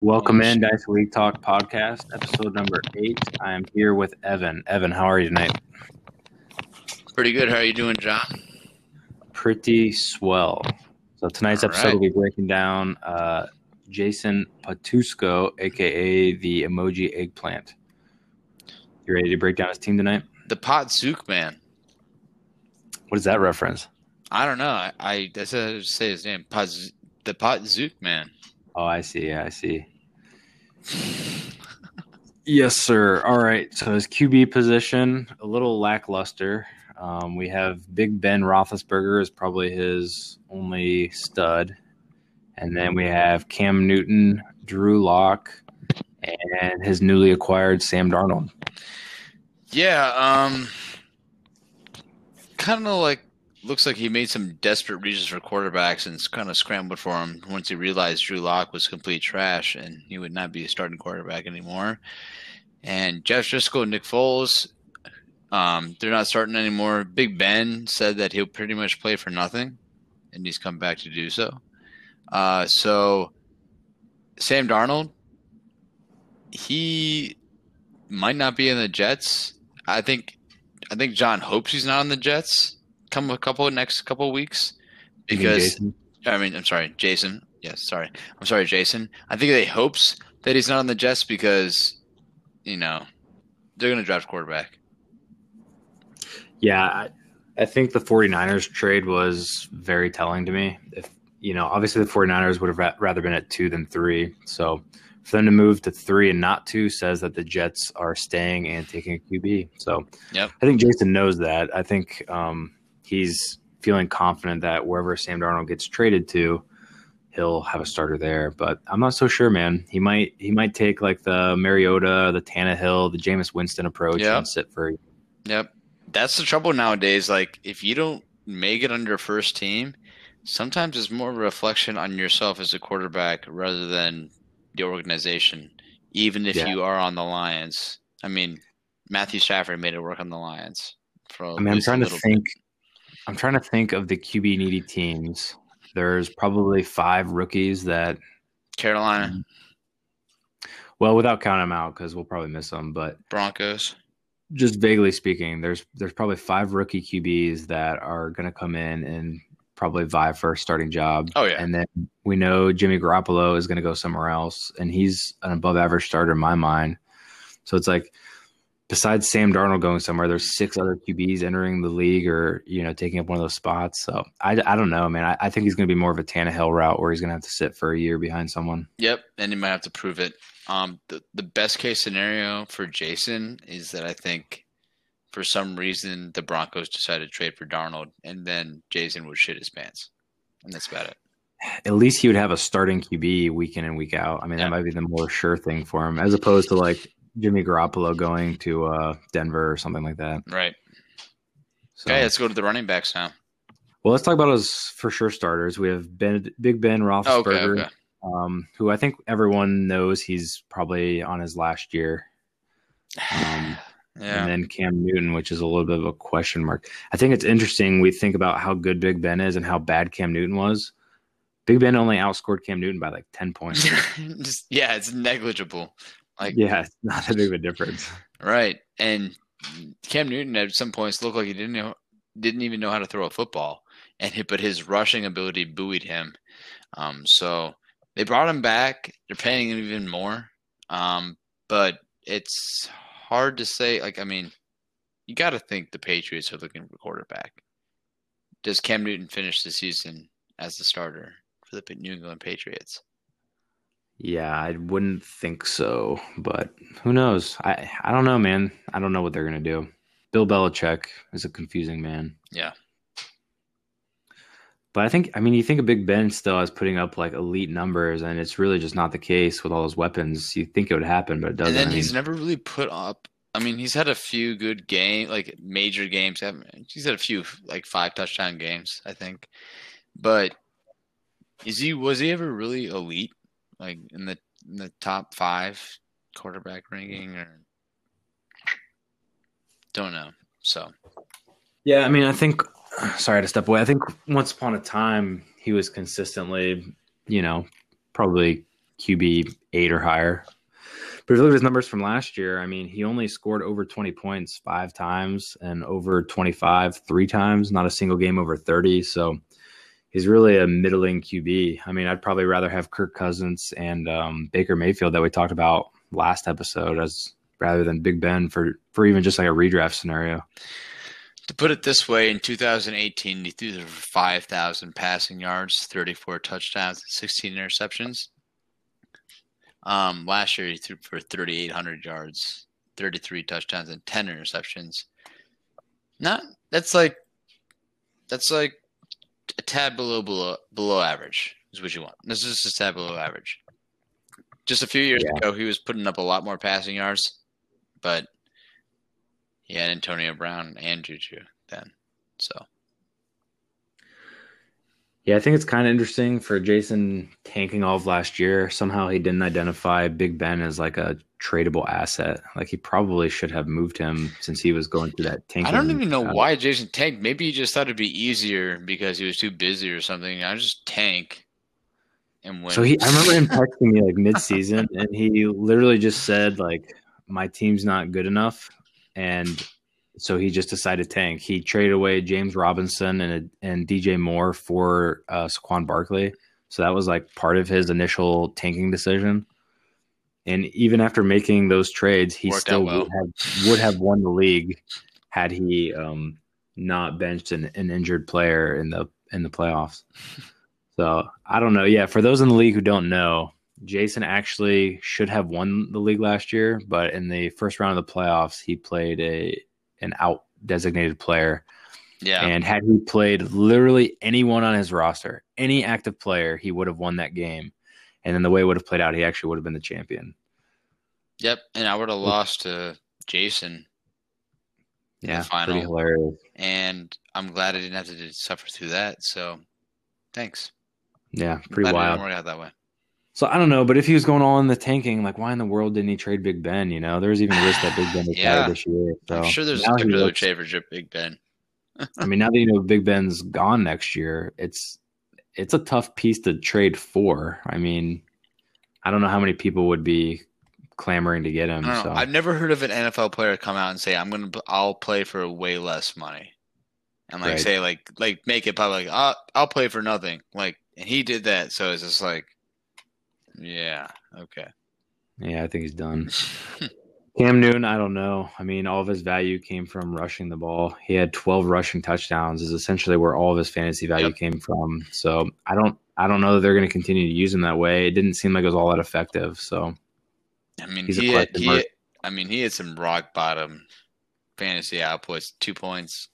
Welcome in Dice League Talk podcast, episode number eight. I am here with Evan. Evan, how are you tonight? Pretty good. How are you doing, John? Pretty swell. So tonight's All episode right. will be breaking down uh, Jason Patusko, aka the emoji eggplant. You ready to break down his team tonight? The Pot Zook man. What is that reference? I don't know. I, I that's how to say his name. Pot, the Pot Zook man. Oh, I see. Yeah, I see. Yes, sir. All right. So his QB position a little lackluster. Um, we have Big Ben Roethlisberger is probably his only stud, and then we have Cam Newton, Drew Lock, and his newly acquired Sam Darnold. Yeah. Um. Kind of like looks like he made some desperate reaches for quarterbacks and kind of scrambled for him once he realized Drew Lock was complete trash and he would not be a starting quarterback anymore. And Jeff Driskel, Nick Foles, um, they're not starting anymore. Big Ben said that he'll pretty much play for nothing, and he's come back to do so. Uh, so Sam Darnold, he might not be in the Jets. I think I think John hopes he's not on the Jets come a couple next couple weeks You mean because I mean I'm sorry Jason yes sorry I'm sorry Jason I think they hopes that he's not on the Jets because you know they're gonna draft quarterback Yeah, I, I think the 49ers trade was very telling to me. If you know, obviously the 49ers would have ra- rather been at two than three. So for them to move to three and not two says that the Jets are staying and taking a QB. So Yep. I think Jason knows that. I think um, he's feeling confident that wherever Sam Darnold gets traded to, he'll have a starter there. But I'm not so sure, man. He might he might take like the Mariota, the Tannehill, the Jameis Winston approach Yeah. and sit for Yep. That's the trouble nowadays. Like, if you don't make it on your first team, sometimes it's more of a reflection on yourself as a quarterback rather than the organization, even if Yeah. you are on the Lions. I mean, Matthew Stafford made it work on the Lions. For I mean, I'm trying to think. I'm trying to think of the QB needy teams. There's probably five rookies that, Carolina, mm. well, without counting them out, because we'll probably miss them. But Broncos. just vaguely speaking, there's there's probably five rookie QBs that are going to come in and probably vie for a starting job. Oh, yeah. And then we know Jimmy Garoppolo is going to go somewhere else, and he's an above average starter in my mind. So it's like, besides Sam Darnold going somewhere, there's six other QBs entering the league or you know taking up one of those spots. So I, I don't know, man. I, I think he's going to be more of a Tannehill route where he's going to have to sit for a year behind someone. Yep, and he might have to prove it. Um, the the best case scenario for Jason is that I think for some reason the Broncos decided to trade for Darnold, and then Jason would shit his pants, and that's about it. At least he would have a starting QB week in and week out. I mean, Yeah. that might be the more sure thing for him, as opposed to like Jimmy Garoppolo going to uh, Denver or something like that. Right. So, Okay, let's go to the running backs now. well, let's talk about his for sure starters. We have Ben, Big Ben Oh, okay, Roethlisberger, okay. um, who I think everyone knows he's probably on his last year. Um, yeah. and then Cam Newton, which is a little bit of a question mark. I think it's interesting. We think about how good Big Ben is and how bad Cam Newton was. Big Ben only outscored Cam Newton by like ten points. Just yeah, it's negligible. Like yeah, it's not a big of a difference. right. And Cam Newton at some points looked like he didn't know didn't even know how to throw a football. And he, but his rushing ability buoyed him. Um, so they brought him back. They're paying him even more. Um, but it's hard to say. Like, I mean, you got to think the Patriots are looking for quarterback. Does Cam Newton finish the season as the starter for the New England Patriots? Yeah, I wouldn't think so, but who knows? I I don't know, man. I don't know what they're gonna do. Bill Belichick is a confusing man. Yeah. But I think, I mean, you think of Big Ben still as putting up like elite numbers, and it's really just not the case with all those weapons. You think it would happen, but it doesn't. And then I he's never really put up. I mean, he's had a few good game, like major games. He's had a few like five touchdown games, I think. But is he was he ever really elite, like in the in the top five quarterback ranking, or don't know. So yeah, I mean, I think. Sorry to step away. I think once upon a time he was consistently, you know, probably QB eight or higher. But if you look at his numbers from last year, I mean, he only scored over 20 points five times and over 25 three times, not a single game over 30. So he's really a middling QB. I mean, I'd probably rather have Kirk Cousins and um, Baker Mayfield that we talked about last episode as rather than Big Ben for for even just like a redraft scenario. To put it this way, in 2018, he threw for 5,000 passing yards, 34 touchdowns, 16 interceptions. Um, last year he threw for 3,800 yards, 33 touchdowns, and 10 interceptions. Not that's like that's like a tad below below below average is what you want. This is just a tad below average. Just a few years yeah. ago, he was putting up a lot more passing yards, but he had Antonio Brown and Juju then. So yeah, I think it's kind of interesting for Jason tanking all of last year. Somehow he didn't identify Big Ben as like a tradable asset. Like he probably should have moved him since he was going through that tank. I don't even know why Jason tanked. Maybe he just thought it'd be easier because he was too busy or something. I just tank and win. So he, I remember him texting me like mid-season, and he literally just said like, "My team's not good enough," and so he just decided to tank. He traded away James Robinson and and DJ Moore for uh, Saquon Barkley. So that was like part of his initial tanking decision. And even after making those trades, he Worked still well. would, have, would have won the league had he um, not benched an, an injured player in the in the playoffs. So I don't know. Yeah, for those in the league who don't know, Jason actually should have won the league last year, but in the first round of the playoffs, he played a an out designated player. Yeah. And had he played literally anyone on his roster, any active player, he would have won that game. And then the way it would have played out, he actually would have been the champion. Yep. And I would have lost to Jason. Yeah. Final. Pretty hilarious. And I'm glad I didn't have to suffer through that. So thanks. Yeah. Pretty wild. I out that way. So I don't know, but if he was going all in the tanking, like why in the world didn't he trade Big Ben? You know, there was even a risk that Big Ben yeah. this year. So I'm sure there's a particular trade for Big Ben. I mean, now that you know Big Ben's gone next year, it's it's a tough piece to trade for. I mean, I don't know how many people would be clamoring to get him. So. I've never heard of an NFL player come out and say, "I'm gonna, I'll play for way less money," and like right. say, like, like make it public. I'll, I'll play for nothing. Like, and he did that, so it's just like yeah. Okay. Yeah, I think he's done. Cam Newton, I don't know. I mean, all of his value came from rushing the ball. He had 12 rushing touchdowns is essentially where all of his fantasy value yep. came from. So, I don't I don't know that they're going to continue to use him that way. It didn't seem like it was all that effective. So, I mean, he had, he had, I mean, he had some rock bottom fantasy outputs, 2 points,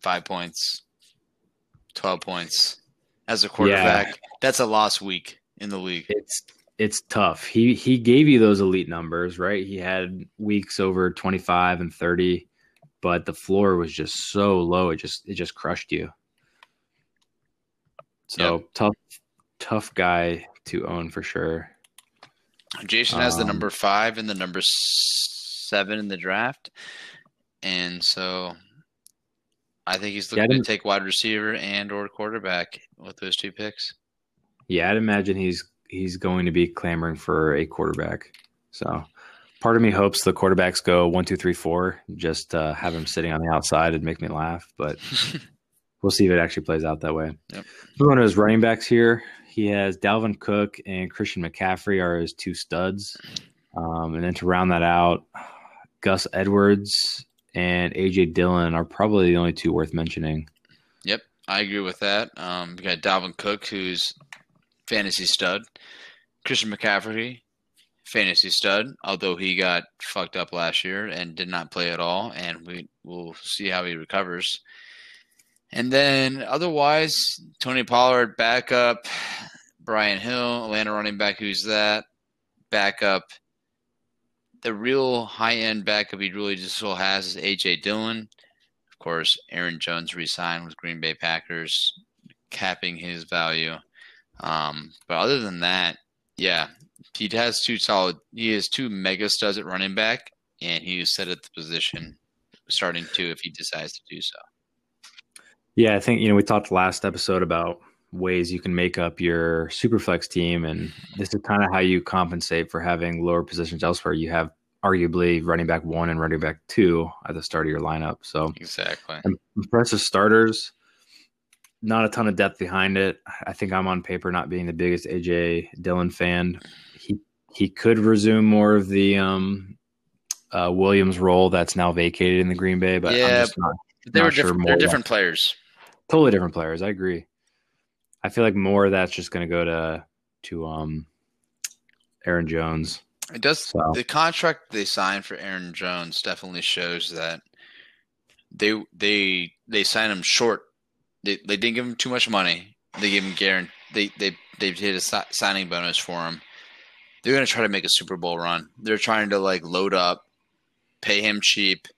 5 points, 12 points as a quarterback. Yeah. That's a lost week in the league. It's it's tough. He he gave you those elite numbers, right? He had weeks over 25 and 30, but the floor was just so low. It just it just crushed you. So yep. tough tough guy to own for sure. Jason has um, the number 5 and the number 7 in the draft. And so I think he's looking yeah, to take wide receiver and or quarterback with those two picks. Yeah, I'd imagine he's he's going to be clamoring for a quarterback. So part of me hopes the quarterbacks go one, two, three, four. Just uh, have him sitting on the outside and make me laugh. But we'll see if it actually plays out that way. Yep. Moving to his running backs here, he has Dalvin Cook and Christian McCaffrey are his two studs. Um, and then to round that out, Gus Edwards and AJ Dillon are probably the only two worth mentioning. Yep, I agree with that. Um, we got Dalvin Cook, who's fantasy stud. Christian McCaffrey, fantasy stud, although he got fucked up last year and did not play at all, and we will see how he recovers. And then otherwise, Tony Pollard backup, Brian Hill, Atlanta running back, who's that backup. The real high end backup he really just still has is AJ Dillon. Of course, Aaron Jones re-signed with Green Bay Packers, capping his value. Um, but other than that, yeah, he has two solid. He has two mega studs at running back, and he's set at the position starting to if he decides to do so. Yeah, I think you know we talked last episode about ways you can make up your superflex team, and this is kind of how you compensate for having lower positions elsewhere. You have arguably running back one and running back two at the start of your lineup. So exactly impressive starters. Not a ton of depth behind it. I think I'm on paper not being the biggest AJ Dillon fan. He he could resume more of the um, uh, Williams role that's now vacated in the Green Bay, but yeah, not, they were different. Sure they're different players. Totally different players. I agree. I feel like more of that's just going to go to to um Aaron Jones. It does. So. The contract they signed for Aaron Jones definitely shows that they they they signed him short. They they didn't give him too much money. They gave him guarantee. They they they did a signing bonus for him. They're gonna try to make a Super Bowl run. They're trying to like load up, pay him cheap,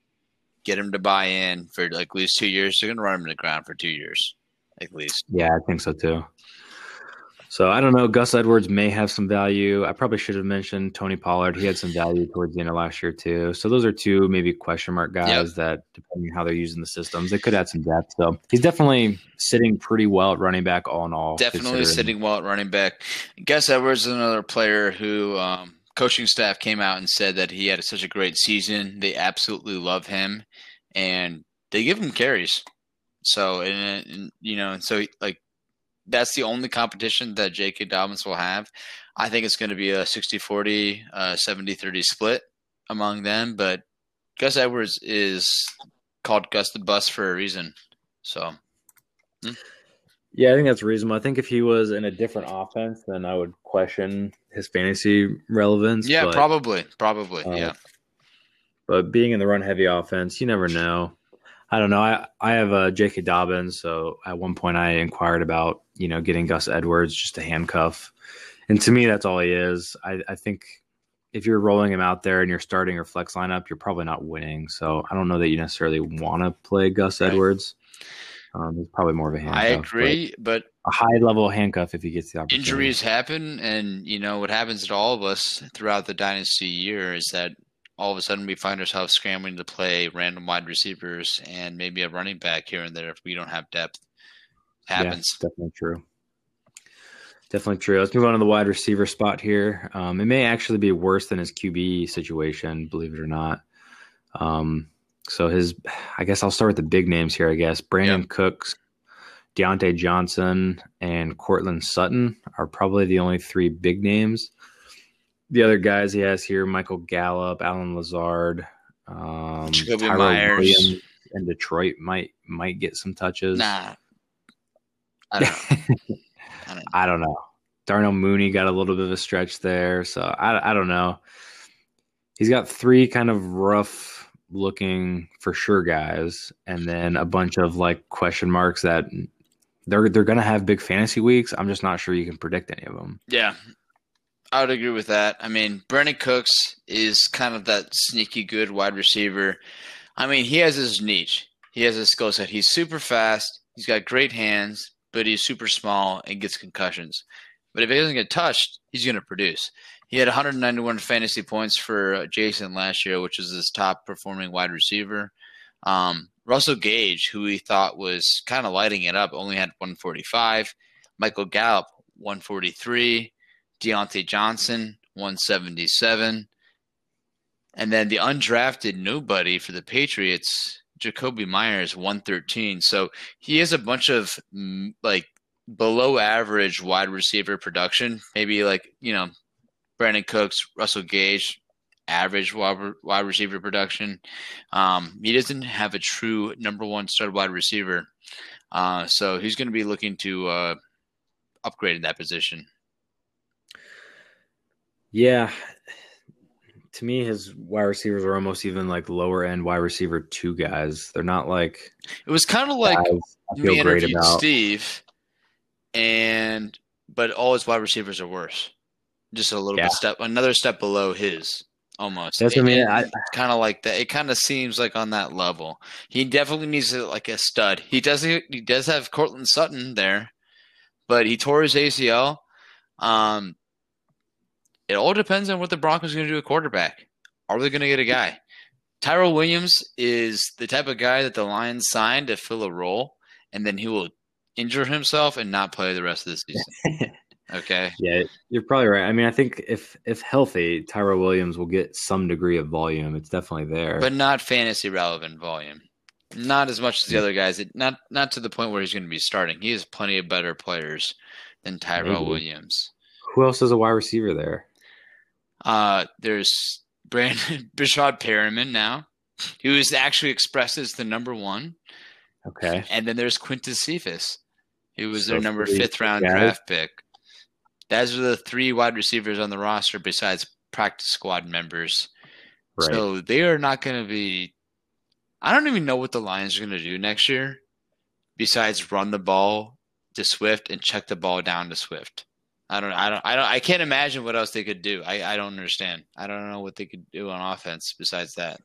get him to buy in for like at least two years. They're gonna run him to the ground for two years, at least. Yeah, I think so too. So I don't know. Gus Edwards may have some value. I probably should have mentioned Tony Pollard. He had some value towards the end of last year too. So those are two maybe question mark guys yep. that, depending on how they're using the systems, they could add some depth. So he's definitely sitting pretty well at running back, all in all. Definitely sitting well at running back. Gus Edwards is another player who um, coaching staff came out and said that he had such a great season. They absolutely love him, and they give him carries. So and, and you know, and so like that's the only competition that J.K. Dobbins will have. I think it's going to be a 60-40, uh, 70-30 split among them. But Gus Edwards is called Gus the Bus for a reason. So, hmm. Yeah, I think that's reasonable. I think if he was in a different offense, then I would question his fantasy relevance. Yeah, but, probably, probably, uh, yeah. But being in the run-heavy offense, you never know. I don't know. I I have a J.K. Dobbins, so at one point I inquired about you know getting Gus Edwards just a handcuff, and to me that's all he is. I, I think if you're rolling him out there and you're starting your flex lineup, you're probably not winning. So I don't know that you necessarily want to play Gus right. Edwards. Um, he's probably more of a handcuff. I agree, but, but a high level handcuff if he gets the opportunity. Injuries happen, and you know what happens to all of us throughout the dynasty year is that all of a sudden we find ourselves scrambling to play random wide receivers and maybe a running back here and there if we don't have depth. Happens. Yeah, definitely true. Definitely true. Let's move on to the wide receiver spot here. Um, it may actually be worse than his QB situation, believe it or not. Um, so his, I guess I'll start with the big names here. I guess Brandin yep. Cooks, Diontae Johnson, and Courtland Sutton are probably the only three big names the other guys he has here: Michael Gallup, Allen Lazard, um, Jakobi Myers, Williams, and Detroit might might get some touches. Nah, I don't know. I don't, I don't know. Darnell Mooney got a little bit of a stretch there, so I I don't know. He's got three kind of rough looking for sure guys, and then a bunch of like question marks that they're they're gonna have big fantasy weeks. I'm just not sure you can predict any of them. Yeah, I would agree with that. I mean, Brandin Cooks is kind of that sneaky good wide receiver. I mean, he has his niche. He has his skill set. He's super fast. He's got great hands, but he's super small and gets concussions. But if he doesn't get touched, he's going to produce. He had 191 fantasy points for uh, Jason last year, which is his top performing wide receiver. Um, Russell Gage, who we thought was kind of lighting it up, only had 145. Michael Gallup, 143. Diontae Johnson, 177. And then the undrafted nobody for the Patriots, Jakobi Myers, 113. So he has a bunch of mm, like below average wide receiver production. Maybe like, you know, Brandin Cooks, Russell Gage, average wide, wide receiver production. Um, he doesn't have a true number one stud wide receiver. Uh, so he's going to be looking to uh, upgrade in that position. Yeah. To me, his wide receivers are almost even like lower end wide receiver two guys. They're not like it was kind of like I feel great about Steve, and but all his wide receivers are worse. Just a little yeah. bit step, another step below his almost. That's what I mean. I, kind of like that. It kind of seems like on that level. He definitely needs to, like a stud. He does. He does have Courtland Sutton there, but he tore his ACL. Um, it all depends on what the Broncos are going to do at quarterback. Are they going to get a guy? Tyrell Williams is the type of guy that the Lions signed to fill a role, and then he will injure himself and not play the rest of the season. Okay. Yeah, you're probably right. I mean, I think if if healthy, Tyrell Williams will get some degree of volume. It's definitely there. But not fantasy relevant volume. Not as much as the other guys. It, not not to the point where he's going to be starting. He has plenty of better players than Tyrell Maybe. Williams. Who else is a wide receiver there? Uh, there's Brandon Breshad Perriman now, who is actually expressed as the number one. Okay. And then there's Quintez Cephus, who was So their number fifth round guys. draft pick. Those are the three wide receivers on the roster besides practice squad members. Right. So they are not going to be. I don't even know what the Lions are going to do next year, besides run the ball to Swift and check the ball down to Swift. I don't. I don't. I don't. I can't imagine what else they could do. I. I don't understand. I don't know what they could do on offense besides that.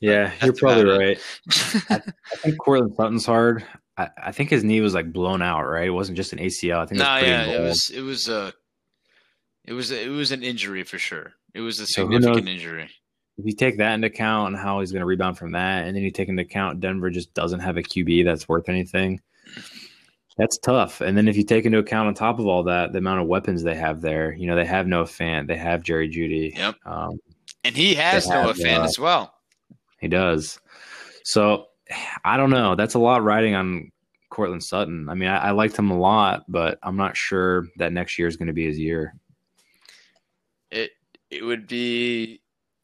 yeah, that's you're probably right. I think Courtland Sutton's hard. I, I think his knee was like blown out, right? It wasn't just an ACL. I think it no, was pretty yeah, it was. It was a. It was. It was an injury for sure. It was a So significant knows? injury. If you take that into account and how he's going to rebound from that, and then you take into account Denver just doesn't have a QB that's worth anything, that's tough. And then if you take into account on top of all that, the amount of weapons they have there, you know, they have Noah Fant, they have Jerry Jeudy. Yep. Um, And he has Noah Fant uh, as well. he does. So I don't know. That's a lot riding on Courtland Sutton. I mean, I, I liked him a lot, but I'm not sure that next year is going to be his year. It it would be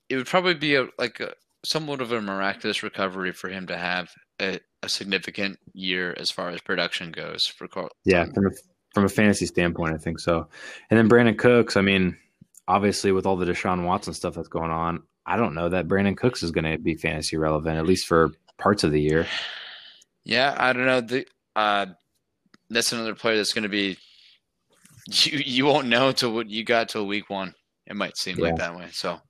it would probably be a like a somewhat of a miraculous recovery for him to have a, a significant year as far as production goes for Carl. Yeah, from a, from a fantasy standpoint, I think so. And then Brandin Cooks, I mean, obviously with all the Deshaun Watson stuff that's going on, I don't know that Brandin Cooks is going to be fantasy relevant at least for parts of the year. Yeah, I don't know. The uh, that's another player that's going to be. You you won't know till what you got till week one. It might seem like that way. So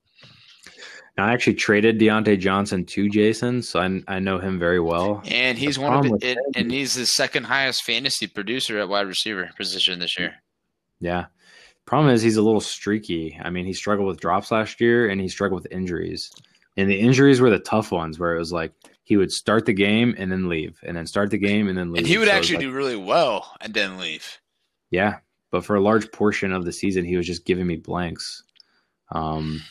Now, I actually traded Diontae Johnson to Jason, so I, I know him very well. and he's one of it, and he's the second highest fantasy producer at wide receiver position this year. Yeah. Problem is he's a little streaky. I mean, he struggled with drops last year and he struggled with injuries. And the injuries were the tough ones where it was like he would start the game and then leave, and then start the game and then leave. And he would So actually like- do really well and then leave. Yeah, but for a large portion of the season, he was just giving me blanks. Um,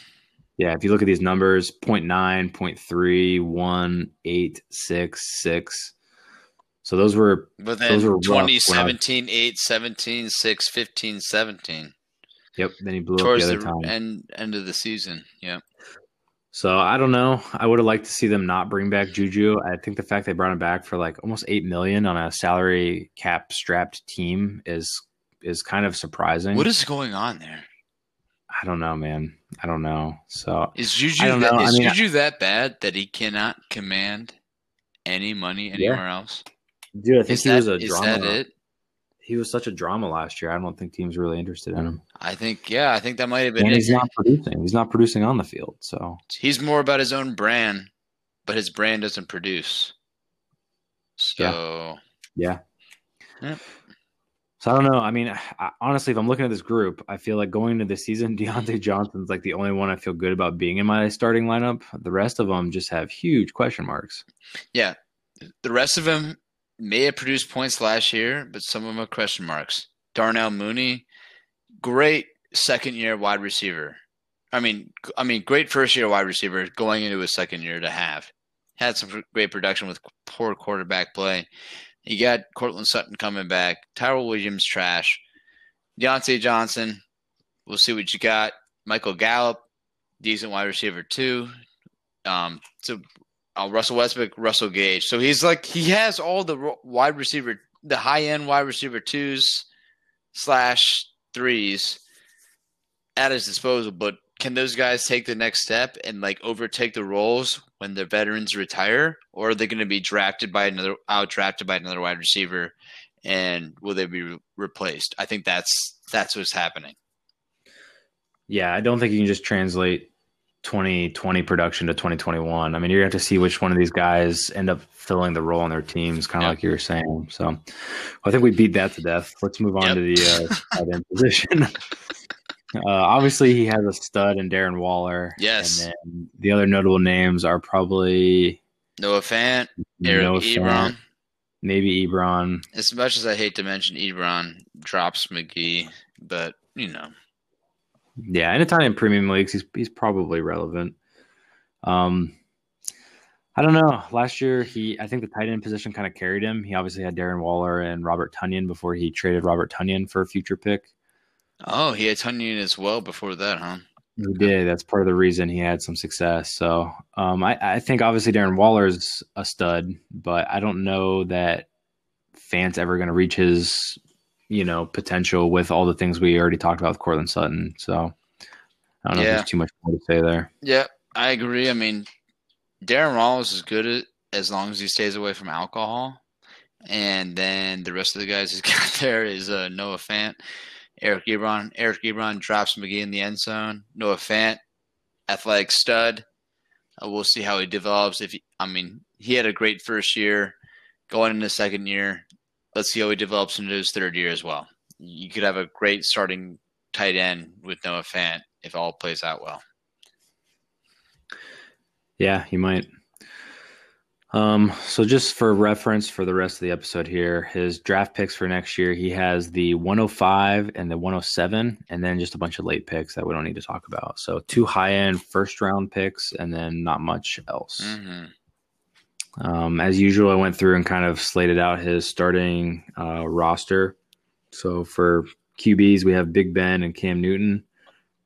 yeah, if you look at these numbers 0.9, 0.3, 1, 8, 6, 6. So those were, But Those then were rough when I- 20, 17, 8, 17, 6, 15, 17. yep, then he blew up Towards the the, other time. end end of the season. Yeah. So I don't know. I would have liked to see them not bring back Juju. I think the fact they brought him back for like almost 8 million on a salary cap strapped team is is kind of surprising. What is going on there? I don't know, man. I don't know. So Is Juju that, know. I mean, Juju that bad that he cannot command any money anywhere else? dude, I think Is he that, was a drama. is drama. that it? He was such a drama last year. I don't think teams are really interested in him. I think yeah, I think that might have been And he's not producing. He's not producing on the field. So He's more about his own brand, but his brand doesn't produce. So yeah. Yep. So I don't know. I mean, I, honestly, if I'm looking at this group, I feel like going into the season, Diontae Johnson's like the only one I feel good about being in my starting lineup. The rest of them just have huge question marks. yeah, the rest of them may have produced points last year, but some of them are question marks. Darnell Mooney, great second year wide receiver. I mean, I mean, great first year wide receiver going into his second year to have had some great production with poor quarterback play. You got Courtland Sutton coming back. Tyrell Williams trash. Diontae Johnson, we'll see what you got. Michael Gallup, decent wide receiver too. Um, so uh, Russell Westbrook, Russell Gage. So he's like he has all the wide receiver, the high end wide receiver twos slash threes at his disposal. But can those guys take the next step and like overtake the roles when the veterans retire, or are they going to be drafted by another out drafted by another wide receiver, and will they be re- replaced? I think that's that's what's happening. Yeah, I don't think you can just translate 2020 production to 2021. I mean, you're going to have to see which one of these guys end up filling the role on their teams, kind of Yeah. like you were saying. So I think we beat that to death. Let's move on Yep. to the uh, tight end position. uh, obviously, he has a stud in Darren Waller. Yes. And then the other notable names are probably Noah Fant, Eric Noah Ebron. Fant, maybe Ebron. As much as I hate to mention Ebron, drops McGee, but you know. Yeah, in tight end premium leagues, he's he's probably relevant. Um, I don't know. Last year, he I think the tight end position kind of carried him. He obviously had Darren Waller and Robert Tonyan before he traded Robert Tonyan for a future pick. Oh, he had Tonyan as well before that, huh? He did. That's part of the reason he had some success. So um, I, I think obviously Darren Waller's a stud, but I don't know that Fant's ever going to reach his, you know, potential with all the things we already talked about with Courtland Sutton. So I don't know Yeah. if there's too much more to say there. Yeah, I agree. I mean, Darren Wallace is good at as long as he stays away from alcohol. And then the rest of the guys he's got there is uh, Noah Fant, Eric Ebron. Eric Ebron drops McGee in the end zone. Noah Fant, athletic stud. Uh, we'll see how he develops. If he, I mean, he had a great first year, going into second year. Let's see how he develops into his third year as well. You could have a great starting tight end with Noah Fant if all plays out well. Yeah, you might. Um, so just for reference for the rest of the episode here, his draft picks for next year, he has the 105 and the 107, and then just a bunch of late picks that we don't need to talk about. So two high end first round picks, and then not much else. hmm Um, as usual, I went through and kind of slated out his starting uh, roster. So for QBs, we have Big Ben and Cam Newton.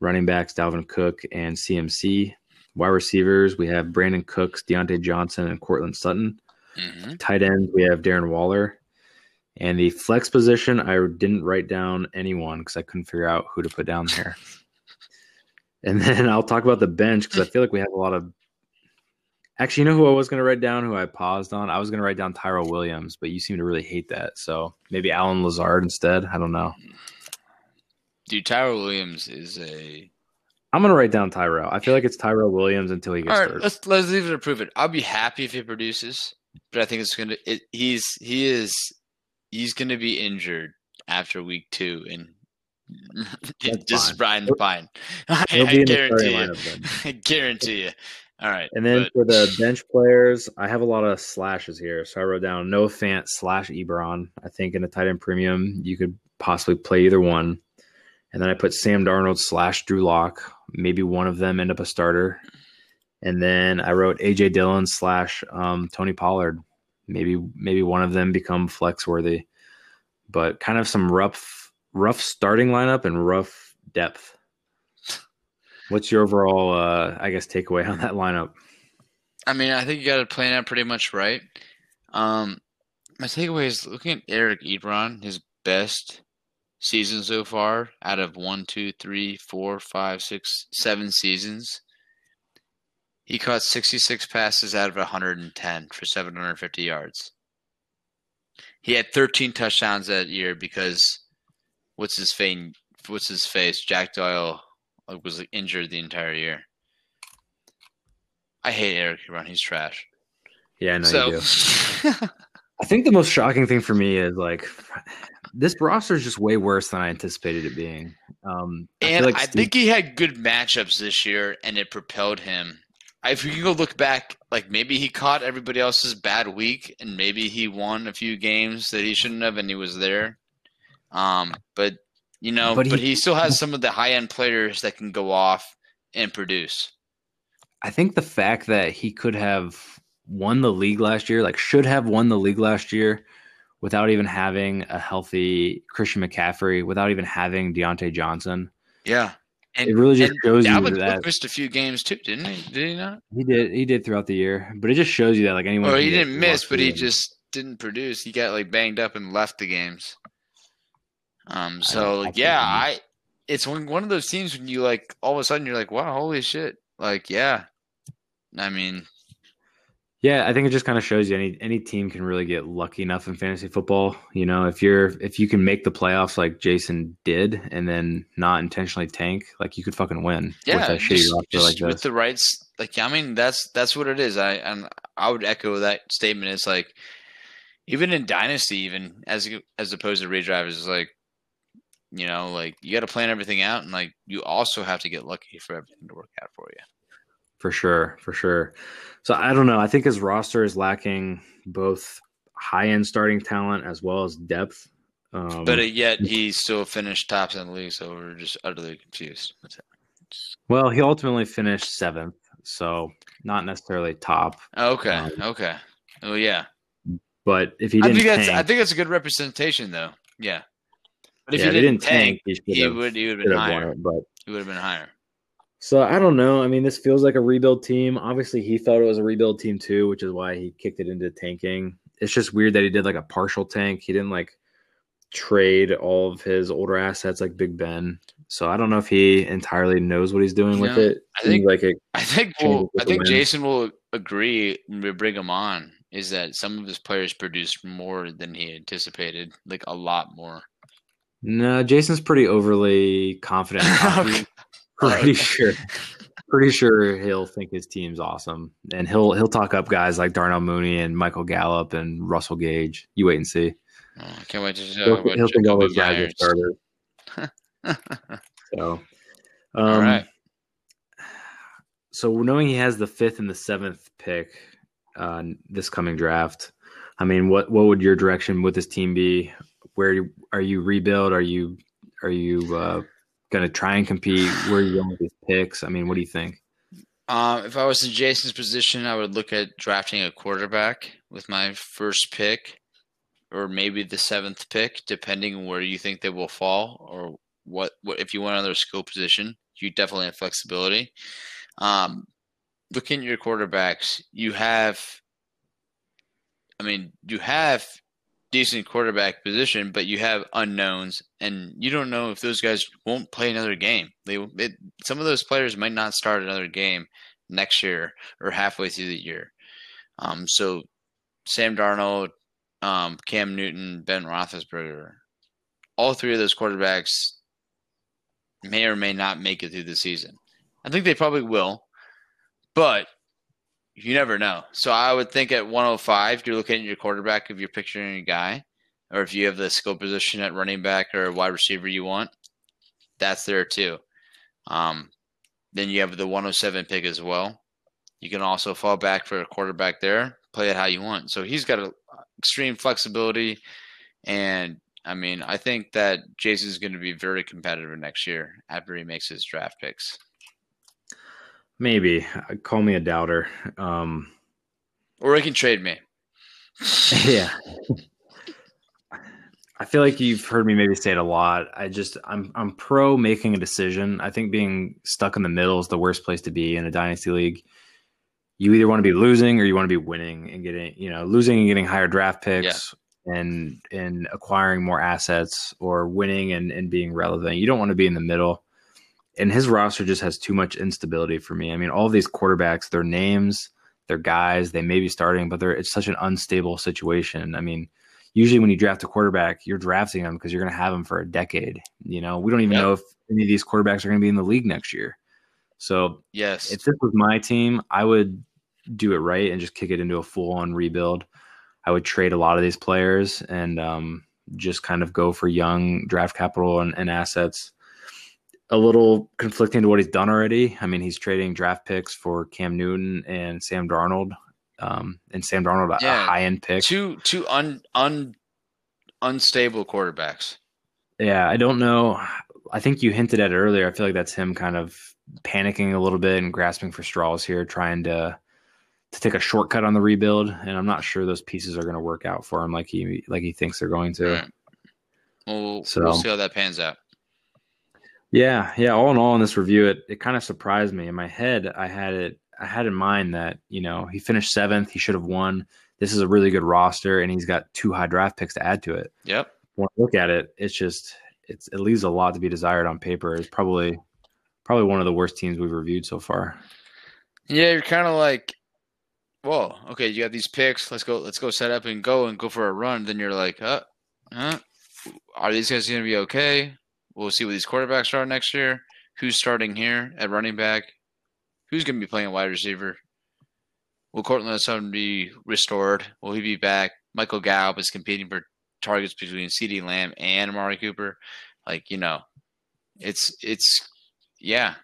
Running backs, Dalvin Cook and CMC. Wide receivers, we have Brandin Cooks, Diontae Johnson, and Courtland Sutton. hmm Tight ends, we have Darren Waller. And the flex position, I didn't write down anyone because I couldn't figure out who to put down there. and then I'll talk about the bench because I feel like we have a lot of. Actually, you know who I was going to write down, who I paused on? I was going to write down Tyrell Williams, but you seem to really hate that. So maybe Allen Lazard instead. I don't know. Dude, Tyler Williams is a. I'm going to write down Tyrell. I feel like it's Tyrell Williams until he gets All right, hurt. let's let's leave it to prove it. I'll be happy if he produces, but I think it's gonna. It, he's he is he's gonna be injured after week two, and just. Brian Fine. I, I the guarantee you. I guarantee you. All right, And then but- for the bench players, I have a lot of slashes here. So I wrote down Noah Fant slash Ebron. I think in a tight end premium, you could possibly play either one. And then I put Sam Darnold slash Drew Lock. Maybe one of them end up a starter. And then I wrote AJ Dillon slash um, Tony Pollard. Maybe maybe one of them become flex worthy. But kind of some rough rough starting lineup and rough depth. What's your overall, uh, I guess, takeaway on that lineup? I mean, I think you got to plan out pretty much right. Um, my takeaway is looking at Eric Ebron, his best season so far out of one, two, three, four, five, six, seven seasons. He caught 66 passes out of 110 for 750 yards. He had 13 touchdowns that year because what's his face? What's his face? Jack Doyle like, was like, injured the entire year. I hate Eric Ebron. He's trash. Yeah, I know so, you do. I think the most shocking thing for me is like this roster is just way worse than I anticipated it being. Um, I and feel like I Steve- think he had good matchups this year, and it propelled him. If you can go look back, like maybe he caught everybody else's bad week, and maybe he won a few games that he shouldn't have, and he was there. Um, but you know, But but he- he, still has some of the high end players that can go off and produce. I think the fact that he could have won the league last year, like should have won the league last year, without even having a healthy Christian McCaffrey, without even having Diontae Johnson, Yeah, and it really just shows you that missed a few games too, didn't he? Did he not? he did he did throughout the year. But it just shows you that like anyone. Or he didn't miss, but he just didn't produce. He got like banged up and left the games. Um. So I yeah, I. It's one one of those teams when you like all of a sudden you're like, wow, holy shit! Like, yeah. I mean, Yeah, I think it just kind of shows you any any team can really get lucky enough in fantasy football. You know, if you're if you can make the playoffs like Jason did, and then not intentionally tank, like you could fucking win yeah, with just, just like with the rights. Like, I mean, that's that's what it is. I and I would echo that statement. It's like even in dynasty, even as as opposed to redraft, is like you know, like you got to plan everything out, and like you also have to get lucky for everything to work out for you. for sure, for sure. So I don't know. I think his roster is lacking both high end starting talent as well as depth. Um, but yet he still finished tops in the league, so we're just utterly confused. Well, he ultimately finished seventh, so not necessarily top. Okay, Um, okay. Oh yeah, But if he I didn't think that's tank, I think that's a good representation, though. Yeah, but if yeah, he if didn't, tank, he, he would he would have been higher. it. But He would have been higher. so I don't know. I mean, this feels like a rebuild team. Obviously, he felt it was a rebuild team too, which is why he kicked it into tanking. It's just weird that he did like a partial tank. He didn't like trade all of his older assets like Big Ben. So I don't know if he entirely knows what he's doing with Yeah, it. I think- like it. I think we'll, I think. Jason will agree when we bring him on. Is that some of his players produced more than he anticipated, like a lot more. No, Jason's pretty overly confident. pretty sure. Pretty sure he'll think his team's awesome, and he'll he'll talk up guys like Darnell Mooney and Michael Gallup and Russell Gage. You wait and see. Oh, can't wait to He'll, he'll think all those guys are starters. So, um, All right. So knowing he has the fifth and the seventh pick uh, this coming draft, I mean, what what would your direction with this team be? Where are you rebuild? Are you are you uh, going to try and compete? Where are you going with these picks? I mean, what do you think? Um, if I was in Jason's position, I would look at drafting a quarterback with my first pick, or maybe the seventh pick, depending on where you think they will fall, or what. What if you want another skill position? You definitely have flexibility. Um, looking at your quarterbacks, you have. I mean, you have decent quarterback position, but you have unknowns, and you don't know if those guys won't play another game. They it, some of those players might not start another game next year or halfway through the year. Um, so Sam Darnold, um, Cam Newton, Ben Roethlisberger, all three of those quarterbacks may or may not make it through the season. I think they probably will, but you never know. So I would think at 105, you're looking at your quarterback if you're picturing a guy, or if you have the skill position at running back or wide receiver you want, that's there too. Um, then you have the 107 pick as well. You can also fall back for a quarterback there, play it how you want. So he's got a, extreme flexibility, and I mean, I think that Jason's going to be very competitive next year after he makes his draft picks. Maybe Uh, call me a doubter. Um, Or he can trade me. yeah. I feel like you've heard me maybe say it a lot. I just I'm I'm pro making a decision. I think being stuck in the middle is the worst place to be in a dynasty league. You either want to be losing or you want to be winning and getting, you know, losing and getting higher draft picks and and acquiring more assets or winning and, and being relevant. You don't want to be in the middle. And his roster just has too much instability for me. I mean, all of these quarterbacks, their names, their guys, they may be starting, but they're it's such an unstable situation. I mean, usually when you draft a quarterback, you're drafting them because you're going to have them for a decade. You know, we don't even Yep. know if any of these quarterbacks are going to be in the league next year. So Yes. if this was my team, I would do it right and just kick it into a full on rebuild. I would trade a lot of these players and um, just kind of go for young draft capital and, and assets. A little conflicting to what he's done already. I mean, he's trading draft picks for Cam Newton and Sam Darnold, um, and Sam Darnold a, Yeah. a high end pick. two two un, un unstable quarterbacks. Yeah, I don't know. I think you hinted at it earlier. I feel like that's him kind of panicking a little bit and grasping for straws here, trying to to take a shortcut on the rebuild. And I'm not sure those pieces are going to work out for him like he like he thinks they're going to. Right. Well, So- we'll see how that pans out. Yeah, yeah. All in all, in this review, it it kind of surprised me. In my head, I had it. I had in mind that you know he finished seventh. He should have won. This is a really good roster, and he's got two high draft picks to add to it. Yep. when I look at it, it's just it's it leaves a lot to be desired on paper. It's probably probably one of the worst teams we've reviewed so far. Yeah, you're kind of like, whoa, okay, you got these picks. Let's go. Let's go set up and go and go for a run. Then you're like, uh, huh? Are these guys going to be okay? We'll see what these quarterbacks are next year. Who's starting here at running back? Who's going to be playing wide receiver? Will Courtland Sutton be restored? Will he be back? Michael Gallup is competing for targets between CeeDee Lamb and Amari Cooper. Like you know, it's it's yeah,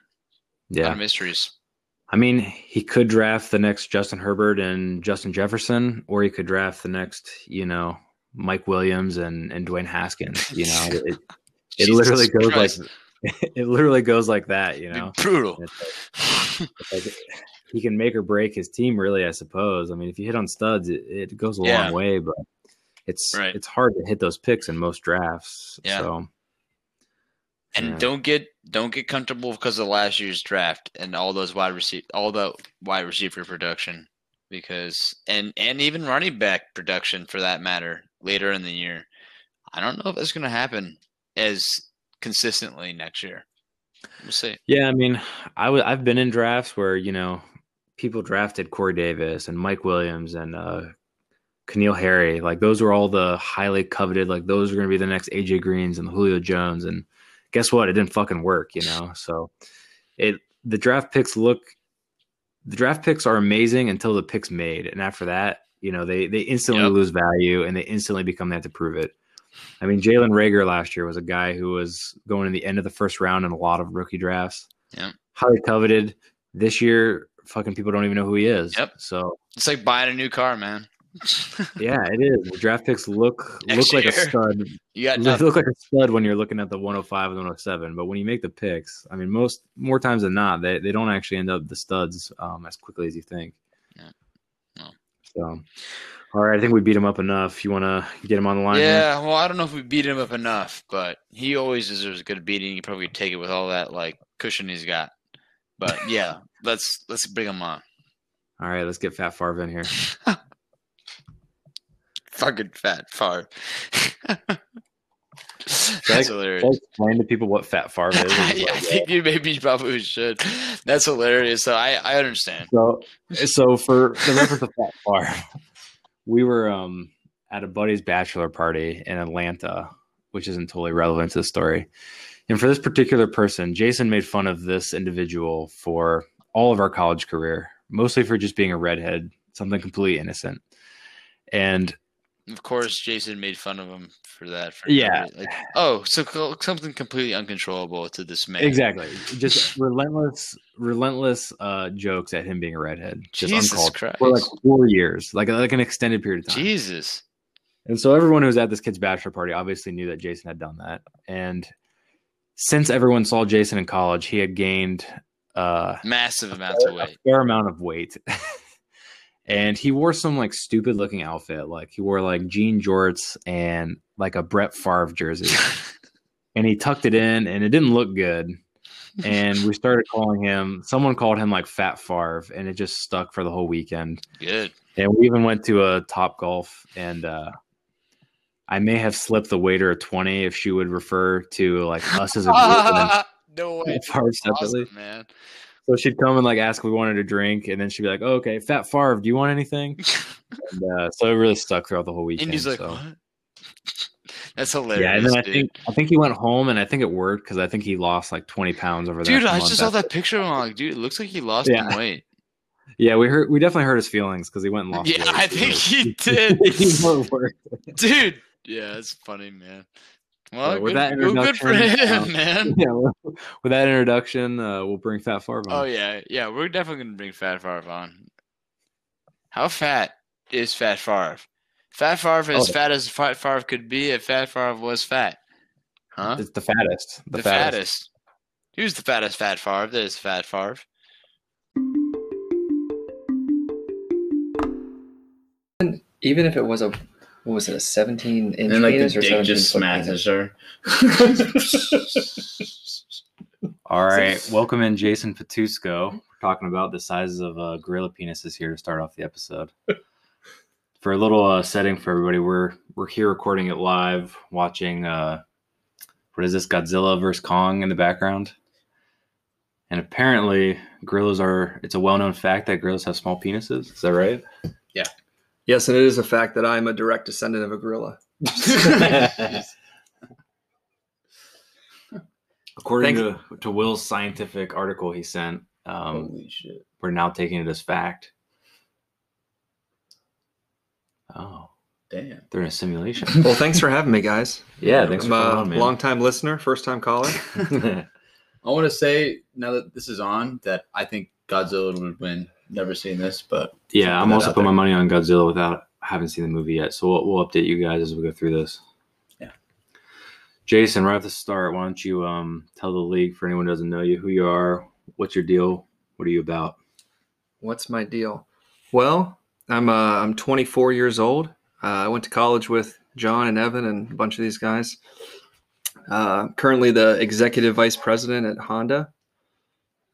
Yeah, mysteries. I mean, he could draft the next Justin Herbert and Justin Jefferson, or he could draft the next, you know, Mike Williams and and Dwayne Haskins. You know, it, it Jesus literally goes Christ. like it literally goes like that. You Be know, brutal. It's like- it's like he can make or break his team. Really, I suppose. I mean, if you hit on studs, it, it goes a Yeah. long way, but it's Right. it's hard to hit those picks in most drafts. Yeah. So And Yeah. don't get don't get comfortable because of last year's draft and all those wide receiver all the wide receiver production because and and even running back production for that matter later in the year. I don't know if that's going to happen as consistently next year. We'll see. Yeah, I mean, I w- I've been in drafts where you know people drafted Corey Davis and Mike Williams and uh, N'Keal Harry. Like those were all the highly coveted. Like those are going to be the next AJ Greens and Julio Jones. And guess what? It didn't fucking work. You know, so it the draft picks look the draft picks are amazing until the picks made, and after that, you know, they they instantly Yep. lose value and they instantly become they have to prove it. I mean, Jalen Reagor last year was a guy who was going in the end of the first round in a lot of rookie drafts. Yep. Highly coveted. This year, fucking people don't even know who he is. Yep. So It's like buying a new car, man. yeah, it is. The draft picks look Next look like a stud. you got nothing. look like a stud when you're looking at the 105 and 107, but when you make the picks, I mean, most more times than not, they, they don't actually end up the studs um, as quickly as you think. Yeah. No. So, all right, I think we beat him up enough. You want to get him on the line? here? Yeah, well, I don't know if we beat him up enough, but he always deserves a good beating. He probably take it with all that like cushion he's got. But yeah, let's let's bring him on. All right, let's get Fat Favre in here. Fucking fat. Should That's I- hilarious. I explain to people what Fat Favre is? Yeah, I think you maybe probably should. That's hilarious. So I I understand. So, so for the reference of Fat Favre, we were um, at a buddy's bachelor party in Atlanta, which isn't totally relevant to the story. And for this particular person, Jason made fun of this individual for all of our college career, mostly for just being a redhead, something completely innocent. And Of course, Jason made fun of him for that. For Yeah. like, oh, so something completely uncontrollable to this man. exactly, just relentless, relentless uh, jokes at him being a redhead, just Jesus uncalled Christ. for like four years, like like an extended period of time. Jesus. And so everyone who was at this kid's bachelor party obviously knew that Jason had done that. And since everyone saw Jason in college, he had gained uh, Massive amounts of a weight. fair amount of weight. and he wore some like stupid looking outfit. Like he wore like jean jorts and like a Brett Favre jersey. and he tucked it in and it didn't look good. And we started calling him, someone called him like Fat Favre, and it just stuck for the whole weekend. Good. And we even went to a Top Golf, and uh, I may have slipped the waiter a twenty if she would refer to like us as a group and no way. Favre separately. Awesome, man. So she'd come and like ask if we wanted a drink, and then she'd be like, oh, "Okay, Fat Favre, do you want anything?" And uh, so it really stuck throughout the whole weekend. And he's like, so. what? That's hilarious. "Yeah," and then I dude. think I think he went home, and I think it worked because I think he lost like twenty pounds over that. Dude, I just saw that picture of him. I'm like, dude, it looks like he lost Yeah. some weight. Yeah, we heard we definitely hurt his feelings because he went and lost. Yeah, weight. I think he did. Dude. Yeah, it's funny, man. Well, So with good, that good, good for introduction, him, um, man. yeah, well, with that introduction, uh, we'll bring Fat Favre on. Oh yeah, yeah. We're definitely gonna bring Fat Favre on. How fat is Fat Favre? Fat Favre as Oh. fat as Fat Favre could be if Fat Favre was fat, huh? It's the fattest. The, The, fattest. fattest. Who's the fattest Fat Favre? There's Fat Favre. And Even if it was a, what was it, a 17 inch And then like the or dick 17 just smashes her. All right, welcome in Jason Patusco. We're talking about the sizes of uh, gorilla penises here to start off the episode. For a little uh, setting for everybody, we're we're here recording it live, watching uh, what is this Godzilla versus Kong in the background. And apparently, gorillas are. It's a well-known fact that gorillas have small penises. Is that right? Yeah. Yes, and it is a fact that I'm a direct descendant of a gorilla. According Thank- to, to Will's scientific article he sent, um, Holy shit. we're now taking it as fact. Oh, Damn. they're in a simulation. Well, thanks for having me, guys. yeah, thanks I'm for coming a on, man. long-time listener, first-time caller. I want to say now that this is on that I think Godzilla would win. Never seen this, but Yeah, I'm also out putting my money on Godzilla without having seen the movie yet. So we'll, we'll update you guys as we go through this. Yeah. Jason, right at the start, why don't you um, tell the league for anyone who doesn't know you who you are, what's your deal, what are you about? What's my deal? Well, I'm uh, I'm 24 years old. Uh, I went to college with John and Evan and a bunch of these guys. Uh, currently, the executive vice president at Honda.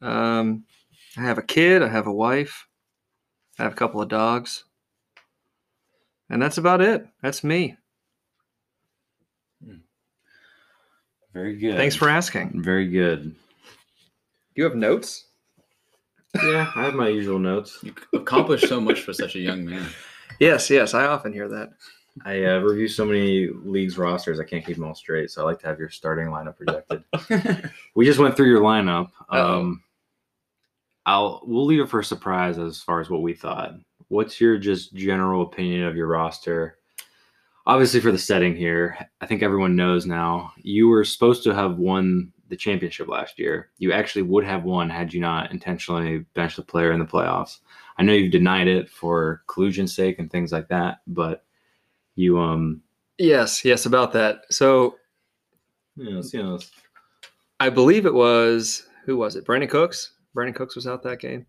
Um, I have a kid. I have a wife. I have a couple of dogs, and that's about it. That's me. Very good. Thanks for asking. Very good. Do you have notes? Yeah, I have my usual notes. you accomplished so much for such a young man. Yes, yes. I often hear that. I uh, review so many leagues rosters, I can't keep them all straight. So I like to have your starting lineup projected. we just went through your lineup. Um, I'll we'll leave it for a surprise as far as what we thought. What's your just general opinion of your roster? Obviously, for the setting here, I think everyone knows now. You were supposed to have won the championship last year. You actually would have won had you not intentionally benched the player in the playoffs. I know you've denied it for collusion's sake and things like that, but you um Yes, yes, about that. So yes, yes. I believe it was who was it? Brandin Cooks. Brandin Cooks was out that game.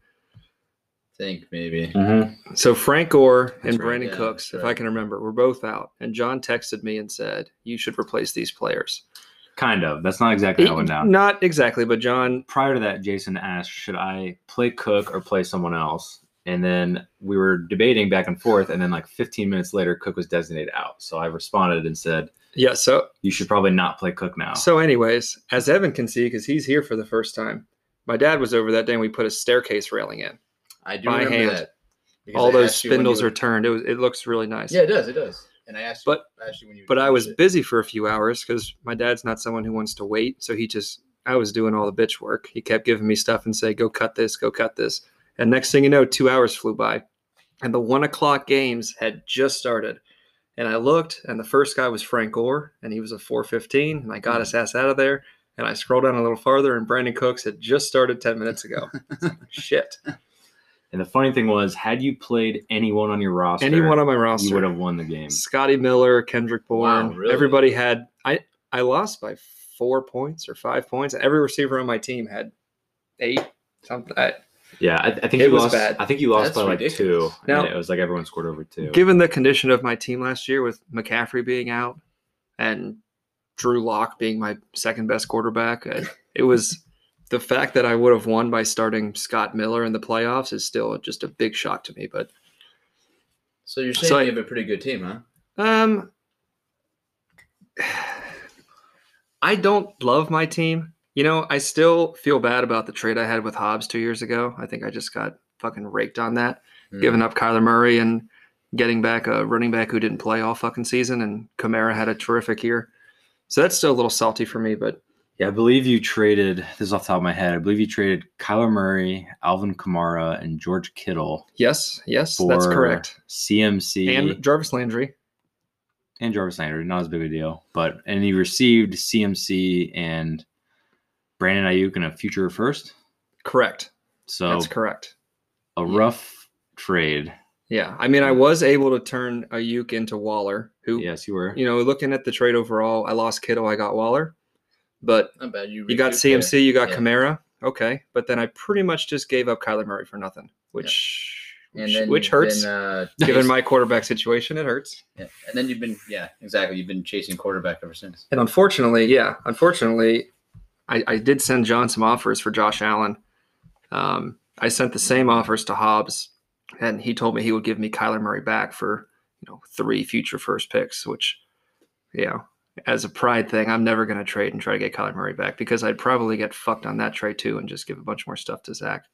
think maybe. Mm-hmm. So Frank Gore and That's right, Brandin yeah, Cooks, that's if I can remember, were both out. And John texted me and said, "You should replace these players." Kind of. That's not exactly how it went down. Not exactly, but John. Prior to that, Jason asked, should I play Cook or play someone else? And then we were debating back and forth. And then, like 15 minutes later, Cook was designated out. So I responded and said, Yeah. So you should probably not play Cook now. so, anyways, as Evan can see, because he's here for the first time, my dad was over that day, and we put a staircase railing in. I do By remember hand. that. All I those asked you when spindles you are turned. It was. It looks really nice. Yeah, it does. It does. And I asked, But- you, I asked you when you. but I was it. busy for a few hours because my dad's not someone who wants to wait. So he just, I was doing all the bitch work. He kept giving me stuff and say, go cut this, go cut this. And next thing you know, two hours flew by and the one o'clock games had just started. And I looked and the first guy was Frank Gore and he was a 415 and I got mm. his ass out of there. And I scrolled down a little farther and Brandin Cooks had just started 10 minutes ago. Shit. And the funny thing was, had you played anyone on your roster, Anyone on my roster. you would have won the game. Scotty Miller, Kendrick Bourne. Wow, really? Everybody had I I lost by four points or five points. Every receiver on my team had eight something. I, Yeah, I, I think It you was lost. bad. I think you lost That's by like two. Now- and it was like everyone scored over two. given the condition of my team last year with McCaffrey being out and Drew Lock being my second best quarterback, I, it was the fact that I would have won by starting Scott Miller in the playoffs is still just a big shock to me. But So you're saying So you have a pretty good team, huh? Um, I don't love my team. You know, I still feel bad about the trade I had with Hobbs two years ago. I think I just got fucking raked on that, Hmm. giving up Kyler Murray and getting back a running back who didn't play all fucking season. And Kamara had a terrific year. So that's still a little salty for me, but Yeah, I believe you traded. This is off the top of my head. I believe you traded Kyler Murray, Alvin Kamara, and George Kittle yes, yes, that's correct. CMC And Jarvis Landry. and Jarvis Landry. Not as big a deal, but and he received CMC and Brandon Aiyuk in a future first. Correct. So That's correct. a rough trade. Yeah. I mean, I was able to turn Aiyuk into Waller, who Yes, you were. you know, looking at the trade overall, I lost Kittle, I got Waller, but Not bad. You, you got there. CMC, you got Yeah. Kamara, okay, but then I pretty much just gave up Kyler Murray for nothing, which and which, then which hurts. Uh, Given my quarterback situation, it hurts. yeah. and then you've been yeah exactly you've been chasing quarterback ever since. And unfortunately, yeah, unfortunately, I, I did send John some offers for Josh Allen. Um, I sent the same offers to Hobbs, and he told me he would give me Kyler Murray back for you know three future first picks, which, know, as a pride thing, I'm never going to trade and try to get Kyler Murray back because I'd probably get fucked on that trade too and just give a bunch more stuff to Zach.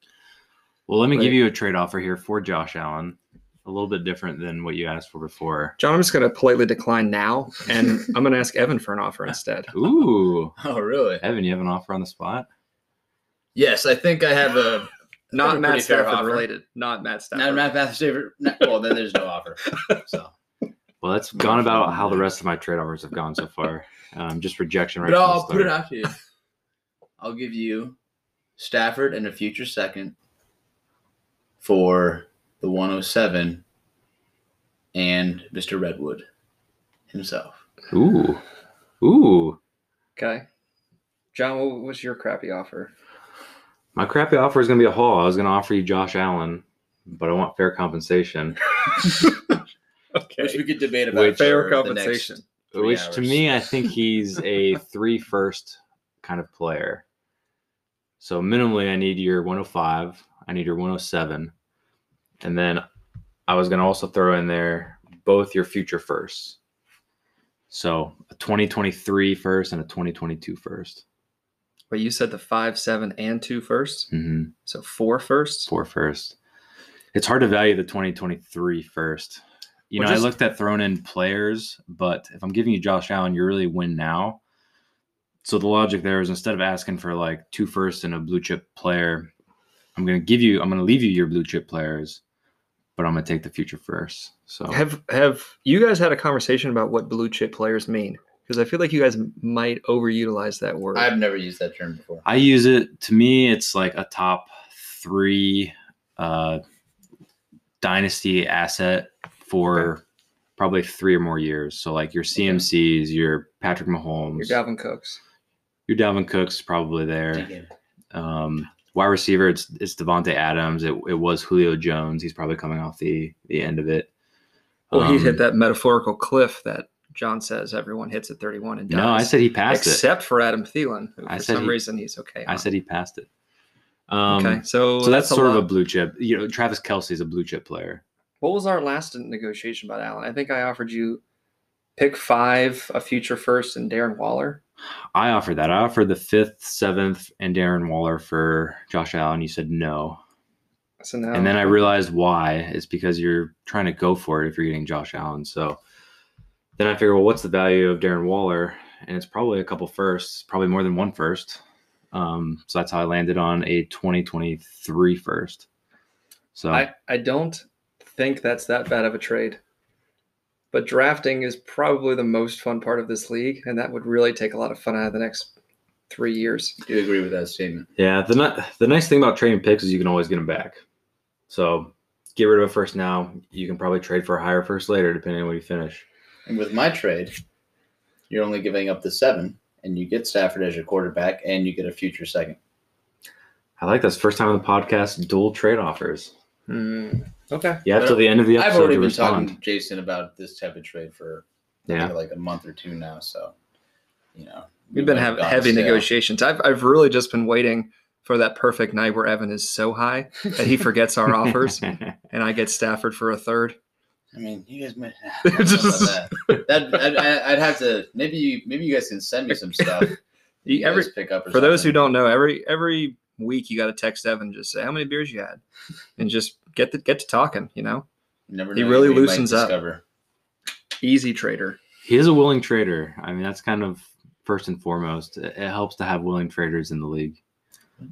Well, let me Right. give you a trade offer here for Josh Allen. A little bit different than what you asked for before. John, I'm just going to politely decline now, and I'm going to ask Evan for an offer instead. Ooh, Oh really? Evan, you have an offer on the spot? Yes, I think I have a I Not Matt Stafford offer. related. Not Matt Stafford. Not Matt Mathis favorite. no- Well, then there's no offer. So, Well, that's gone about how the rest of my trade offers have gone so far. Um, just rejection right but I'll put it start. out to you. I'll give you Stafford and a future second, for the 107 and Mr. Redwood himself. Ooh, ooh. Okay. John, what was your crappy offer? My crappy offer is going to be a haul. I was going to offer you Josh Allen, but I want fair compensation. Okay. Which we could debate about. Which- Fair for compensation. next three Which to me, I think he's a three first kind of player. So minimally, I need your 105. I need your 107, and then I was going to also throw in there both your future firsts. So a 2023 first and a 2022 first. But you said the five, seven, and two first. Mm-hmm. So four firsts. Four first. It's hard to value the 2023 first. You Well, know, just- I looked at thrown in players, but if I'm giving you Josh Allen, you really win now. So the logic there is instead of asking for like two first and a blue chip player, I'm going to give you, I'm going to leave you your blue chip players, but I'm going to take the future first. So Have have you guys had a conversation about what blue chip players mean? Because I feel like you guys might overutilize that word. I've never used that term before. I use it. To me, it's like a top three uh, dynasty asset for probably three or more years. So like your CMCs, your Patrick Mahomes, Your Dalvin Cooks. your Dalvin Cook's probably there. Um, wide receiver, it's it's Davante Adams. It, it was Julio Jones. He's probably coming off the the end of it. Well, he Um, hit that metaphorical cliff that John says everyone hits at 31 and dies. No, I said he passed it. except for Adam Thielen. Who I for said some he- reason he's okay. I on. said he passed it. Um, okay, so so that's, sort of a blue chip. You know, Travis Kelce is a blue chip player. What was our last negotiation about Allen? I think I offered you pick five, a future first, and Darren Waller. I offered that. I offered the fifth, seventh, and Darren Waller for Josh Allen. You said no. So now, And then I realized why. It's because you're trying to go for it if you're getting Josh Allen. So then I figured, well, what's the value of Darren Waller? And it's probably a couple firsts, probably more than one first. Um, so that's how I landed on a 2023 first. So I, I don't think that's that bad of a trade. But drafting is probably the most fun part of this league, and that would really take a lot of fun out of the next three years. Do you agree with that statement? yeah, the ni- the nice thing about trading picks is you can always get them back. So get rid of a first now. You can probably trade for a higher first later, depending on where you finish. And with my trade, you're only giving up the seven, and you get Stafford as your quarterback, and you get a future second. I like this. First time on the podcast, dual trade offers. Hmm. Okay. Yeah, have But till the end of the episode I've already been respond. talking to Jason about this type of trade for Yeah. like a month or two now. So, you know, We've been might having heavy stale. negotiations. I've, I've really just been waiting for that perfect night where Evan is so high that he forgets our offers and I get Stafford for a third. I mean, you guys might. I don't know about that. that I'd, I'd have to. Maybe you. Maybe you guys can send me some stuff. You- You every, pick up. Or for those who don't know, every every week you got to text Evan and just say how many beers you had, and just get the, get to talking. You know, You never he know really who you might loosens up. discover. easy trader. he is a willing trader. I mean, that's kind of first and foremost. It, it helps to have willing traders in the league.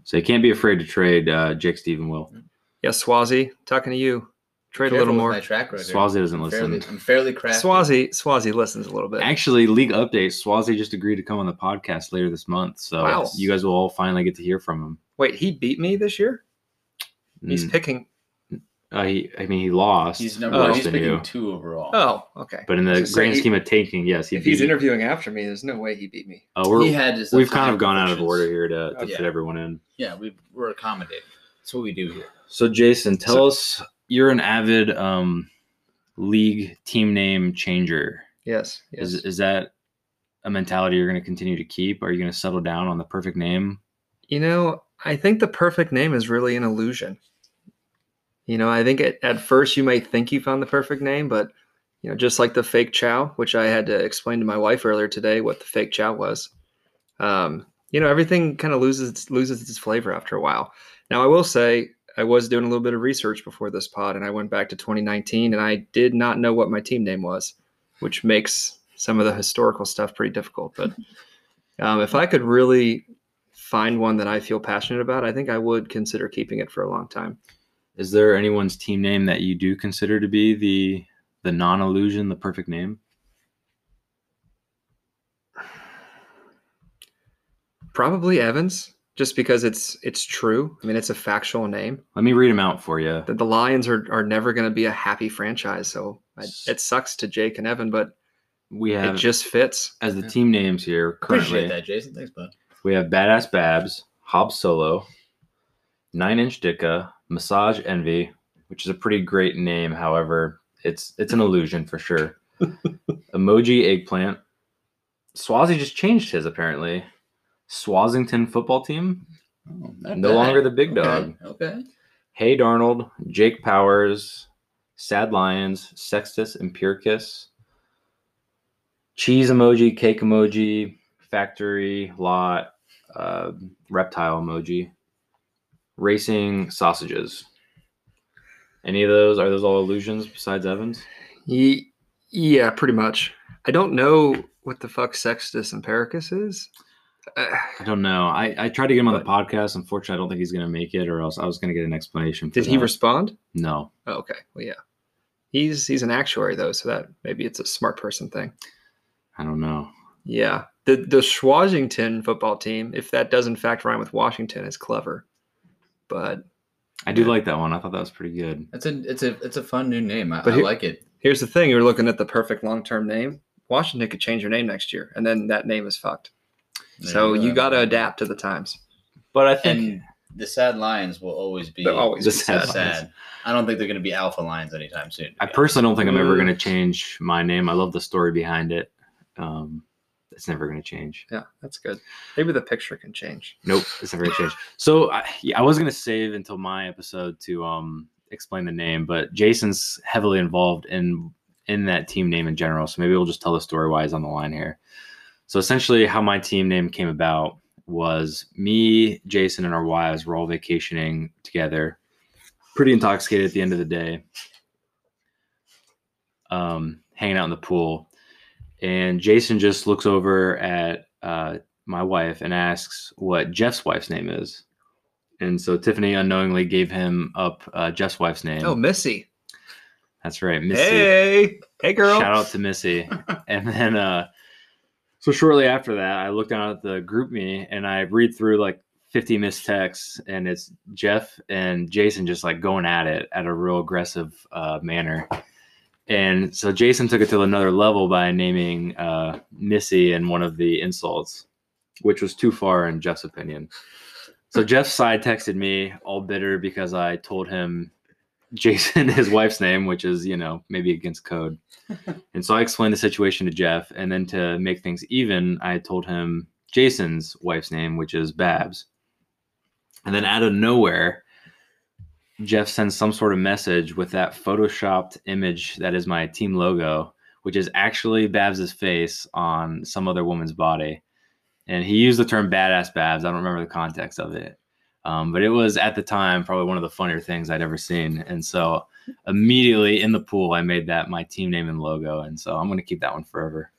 So you can't be afraid to trade uh, Jake Stephen will. Yeah, Swazi, talking to you. Trade a little more. My track record. Swazi doesn't I'm listen. Fairly, I'm fairly crafty. Swazi, Swazi listens a little bit. Actually, league update. Swazi just agreed to come on the podcast later this month, so Wow. you guys will all finally get to hear from him. Wait, he beat me this year. He's Mm, picking. uh, he, I mean, he lost. He's number. Oh. he's than picking you. two overall. Oh, okay. But in the So grand he- scheme of tanking, yes, he if he's beat- interviewing after me, there's no way he beat me. uh, we're, he had his we've kind of gone out of predictions. order here to, to Yeah. fit everyone in. Yeah, we we're accommodating. That's what we do here. So, Jason, tell So- us you're an avid um, league team name changer. Yes. Yes. Is is that a mentality you're going to continue to keep? Are you going to settle down on the perfect name? You know, I think the perfect name is really an illusion. You know, I think at, at first you might think you found the perfect name, but you know, just like the fake chow, which I had to explain to my wife earlier today what the fake chow was. Um, you know, everything kind of loses loses its flavor after a while. Now, I will say I was doing a little bit of research before this pod, and I went back to 2019, and I did not know what my team name was, which makes some of the historical stuff pretty difficult. But um, if I could really find one that I feel passionate about, I think I would consider keeping it for a long time. Is there anyone's team name that you do consider to be the the non-illusion, the perfect name? Probably Evans. Just because it's it's true. I mean, it's a factual name. Let me read them out for you. That the Lions are are never going to be a happy franchise, so I, it sucks to Jake and Evan, but We have it just fits. as the team names here Appreciate that, Jason. Thanks, bud. We have Badass Babs, Hob Solo, Nine Inch Dicka, Massage Envy, which is a pretty great name. However, it's it's an illusion for sure. Emoji Eggplant. Swazi just changed his apparently. Swazington football team. Oh, No bad. longer the big Okay, dog. Okay. Hey Darnold, Jake Powers, Sad Lions, Sextus Empiricus, Cheese Emoji, Cake Emoji, Factory, Lot, uh, Reptile Emoji, Racing Sausages. Any of those? Are those all illusions besides Evans? Ye- yeah, pretty much. I don't know what the fuck Sextus Empiricus is. Uh, I don't know. I, I tried to get him on the podcast. Unfortunately, I don't think he's going to make it, or else I was going to get an explanation. For did he respond? no. Oh, okay. Well, yeah. He's he's an actuary though, so that maybe it's a smart person thing. I don't know. Yeah. The the Swashington football team, if that does in fact rhyme with Washington, is clever. But I do Yeah. like that one. I thought that was pretty good. It's a it's a it's a fun new name. I, But I like it. here's the thing: you're looking at the perfect long term name. Washington could change your name next year, and then that name is fucked. There so you go. got to adapt to the times. But I think And the sad lions will always be They'll always The be sad sad. I don't think they're going to be alpha lions anytime soon. I personally don't think I'm ever going to change my name. I love the story behind it. Um, it's never going to change. Yeah, that's good. Maybe the picture can change. Nope, it's never going to change. So I, yeah, I was going to save until my episode to um, explain the name, but Jason's heavily involved in in that team name in general. So maybe we'll just tell the story why he's on the line here. So essentially, how my team name came about was me, Jason, and our wives were all vacationing together, pretty intoxicated at the end of the day, um, hanging out in the pool. And Jason just looks over at uh, my wife and asks what Jeff's wife's name is. And so Tiffany unknowingly gave him up uh, Jeff's wife's name. Oh, Missy. That's right, Missy. Hey, hey, girl. Shout out to Missy. and then, uh, so shortly after that, I look down at the GroupMe and I read through like 50 missed texts, and it's Jeff and Jason just like going at it at a real aggressive uh, manner. And so Jason took it to another level by naming uh, Missy in one of the insults, which was too far in Jeff's opinion. So Jeff side texted me all bitter because I told him Jason his wife's name, which is, you know, maybe against code. and so I explained the situation to Jeff. And then to make things even, I told him Jason's wife's name, which is Babs. And then out of nowhere, Jeff sends some sort of message with that photoshopped image that is my team logo, which is actually Babs's face on some other woman's body. And he used the term badass Babs. I don't remember the context of it. Um, but it was at the time probably one of the funnier things I'd ever seen. And so immediately in the pool, I made that my team name and logo. And so I'm going to keep that one forever.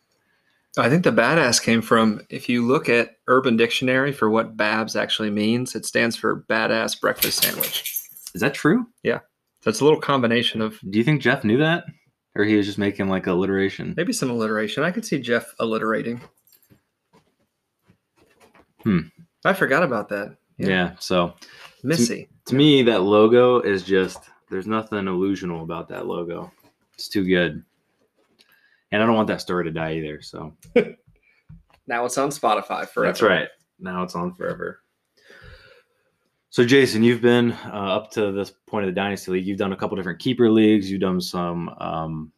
I think the badass came from if you look at Urban Dictionary for what Babs actually means, it stands for badass breakfast sandwich. Is that true? So it's a little combination of Do you think Jeff knew that? Or he was just making like alliteration? maybe some alliteration. I could see Jeff alliterating. Hmm. I forgot about that. Yeah. So Missy. to me, that logo is just, there's nothing illusional about that logo. It's too good. And I don't want that story to die either. So Now it's on Spotify forever. That's right. Now it's on forever. So, Jason, you've been uh, up to this point of the Dynasty League. You've done a couple different keeper leagues. You've done some um,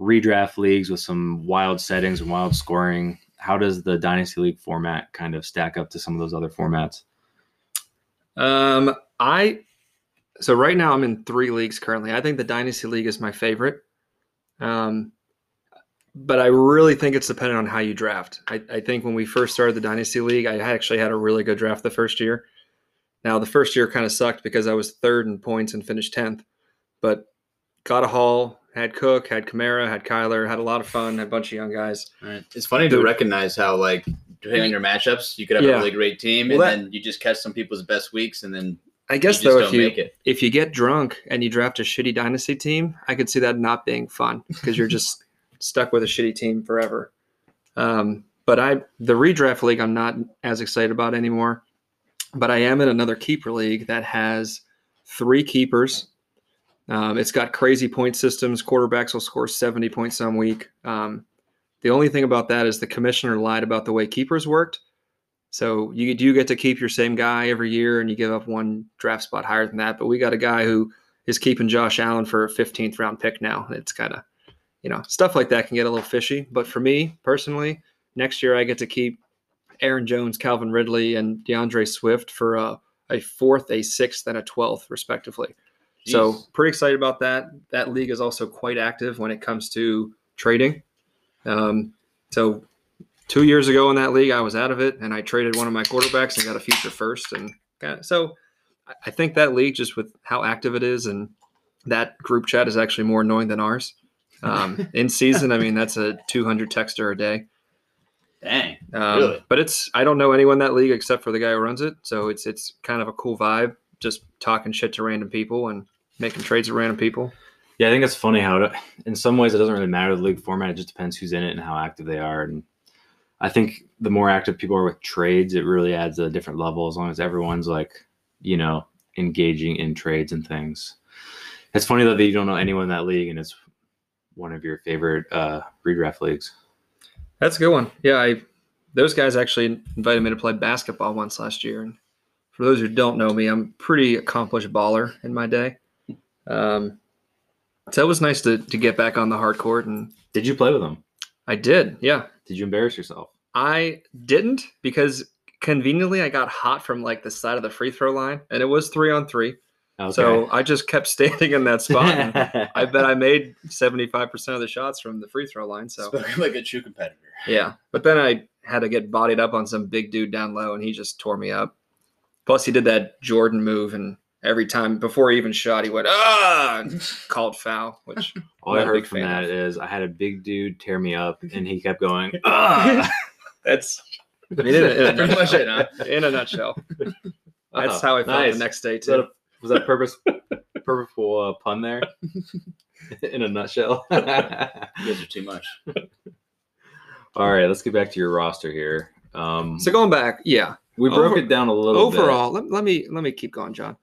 redraft leagues with some wild settings and wild scoring. How does the Dynasty League format kind of stack up to some of those other formats? Um, I so right now I'm in three leagues currently. I think the Dynasty League is my favorite. Um, but I really think it's dependent on how you draft. I, I think when we first started the Dynasty League, I actually had a really good draft the first year. Now the first year kind of sucked because I was third in points and finished tenth, but got a haul, had Cook, had Kamara, had Kyler, had a lot of fun, had a bunch of young guys. Right. It's funny to recognize how, like, depending on your matchups, you could have Yeah. a really great team, Well, and that- then you just catch some people's best weeks, and then I guess though, if you if you get drunk and you draft a shitty dynasty team, I could see that not being fun because you're just stuck with a shitty team forever. Um, but I the redraft league I'm not as excited about anymore. but I am in another keeper league that has three keepers. Um, it's got crazy point systems. Quarterbacks will score 70 points some week. Um, the only thing about that is the commissioner lied about the way keepers worked. So you do get to keep your same guy every year, and you give up one draft spot higher than that. But we got a guy who is keeping Josh Allen for a 15th round pick now. It's kind of, you know, stuff like that can get a little fishy. But for me personally, next year I get to keep Aaron Jones, Calvin Ridley, and DeAndre Swift for a, a fourth, a sixth, and a twelfth, respectively. So pretty excited about that. That league is also quite active when it comes to trading. Um, so two years ago in that league, I was out of it, and I traded one of my quarterbacks and got a future first. And got, so I- think that league, just with how active it is, and that group chat is actually more annoying than ours. Um, in season, I mean that's a 200 texter a day. Dang. Um, Really? But it's I don't know anyone in that league except for the guy who runs it. So it's it's kind of a cool vibe, just talking shit to random people and making trades with random people. Yeah, I think it's funny how, in some ways, it doesn't really matter the league format. It just depends who's in it and how active they are. And I think the more active people are with trades, it really adds a different level as long as everyone's like, you know, engaging in trades and things. It's funny though that you don't know anyone in that league and it's one of your favorite uh, redraft leagues. That's a good one. Yeah, I those guys actually invited me to play basketball once last year. And for those who don't know me, I'm pretty accomplished baller in my day. Um, so it was nice to to get back on the hard court, and Did you play with them? I did. Yeah, Did you embarrass yourself? I didn't because conveniently I got hot from like the side of the free throw line, and it was three on three. Okay. So I just kept standing in that spot. and I bet I made 75% of the shots from the free throw line. So Spoken like a true competitor. yeah, but then I had to get bodied up on some big dude down low, and he just tore me up. Plus, he did that Jordan move, and every time before he even shot, he went ah, and called foul. Which All I'm I not a heard from fan that of. is I had a big dude tear me up, and he kept going. "Ah!" that's I mean, in, a, in, a Pretty much it, nutshell, in a nutshell. That's Oh, how I felt nice. the next day Was that too. a, was that a purpose, purposeful uh, pun there? In a nutshell. You guys are too much. All right, let's get back to your roster here. Um, So going back, yeah. we broke over- it down a little. Overall, let, let me let me keep going, John.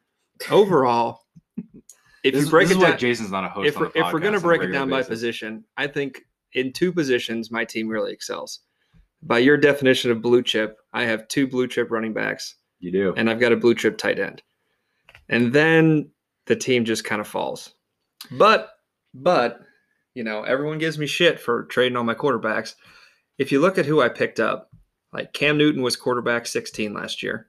Overall, if this, you break this it is why down, Jason's not a host. if we're, if we're going to break it down by position, I think in two positions my team really excels. By your definition of blue chip, I have two blue chip running backs you do. and I've got a blue chip tight end. And then the team just kind of falls. But but you know, everyone gives me shit for trading all my quarterbacks. If you look at who I picked up, like Cam Newton was quarterback 16 last year.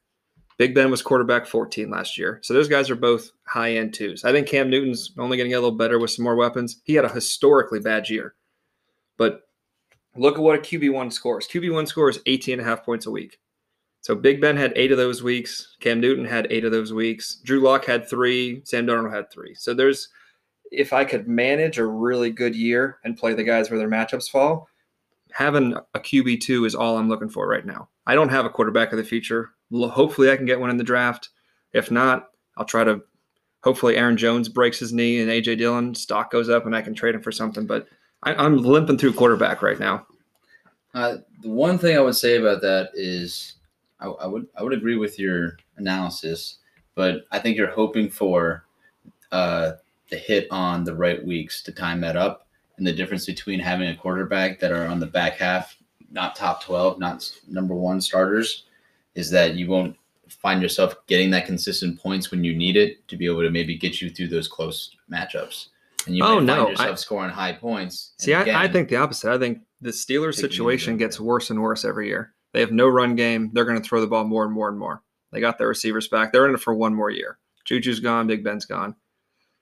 Big Ben was quarterback 14 last year. So those guys are both high end twos. I think Cam Newton's only going to get a little better with some more weapons. He had a historically bad year. But look at what a QB1 scores. QB1 scores 18 and a half points a week. So Big Ben had eight of those weeks. Cam Newton had eight of those weeks. Drew Lock had three. Sam Darnold had three. So there's, if I could manage a really good year and play the guys where their matchups fall, having a QB two is all I'm looking for right now. I don't have a quarterback of the future. Hopefully, I can get one in the draft. If not, I'll try to. Hopefully, Aaron Jones breaks his knee and AJ Dillon stock goes up and I can trade him for something. But I, I'm limping through quarterback right now. Uh, the one thing I would say about that is, I, I would I would agree with your analysis, but I think you're hoping for uh, the hit on the right weeks to time that up, and the difference between having a quarterback that are on the back half, not top twelve, not number one starters, is that you won't find yourself getting that consistent points when you need it to be able to maybe get you through those close matchups. And you Oh, no, find yourself I- scoring high points. See, And I, I think the opposite. I think the Steelers situation gets worse and worse every year. They have no run game. They're going to throw the ball more and more and more. They got their receivers back. They're in it for one more year. Juju's gone. Big Ben's gone.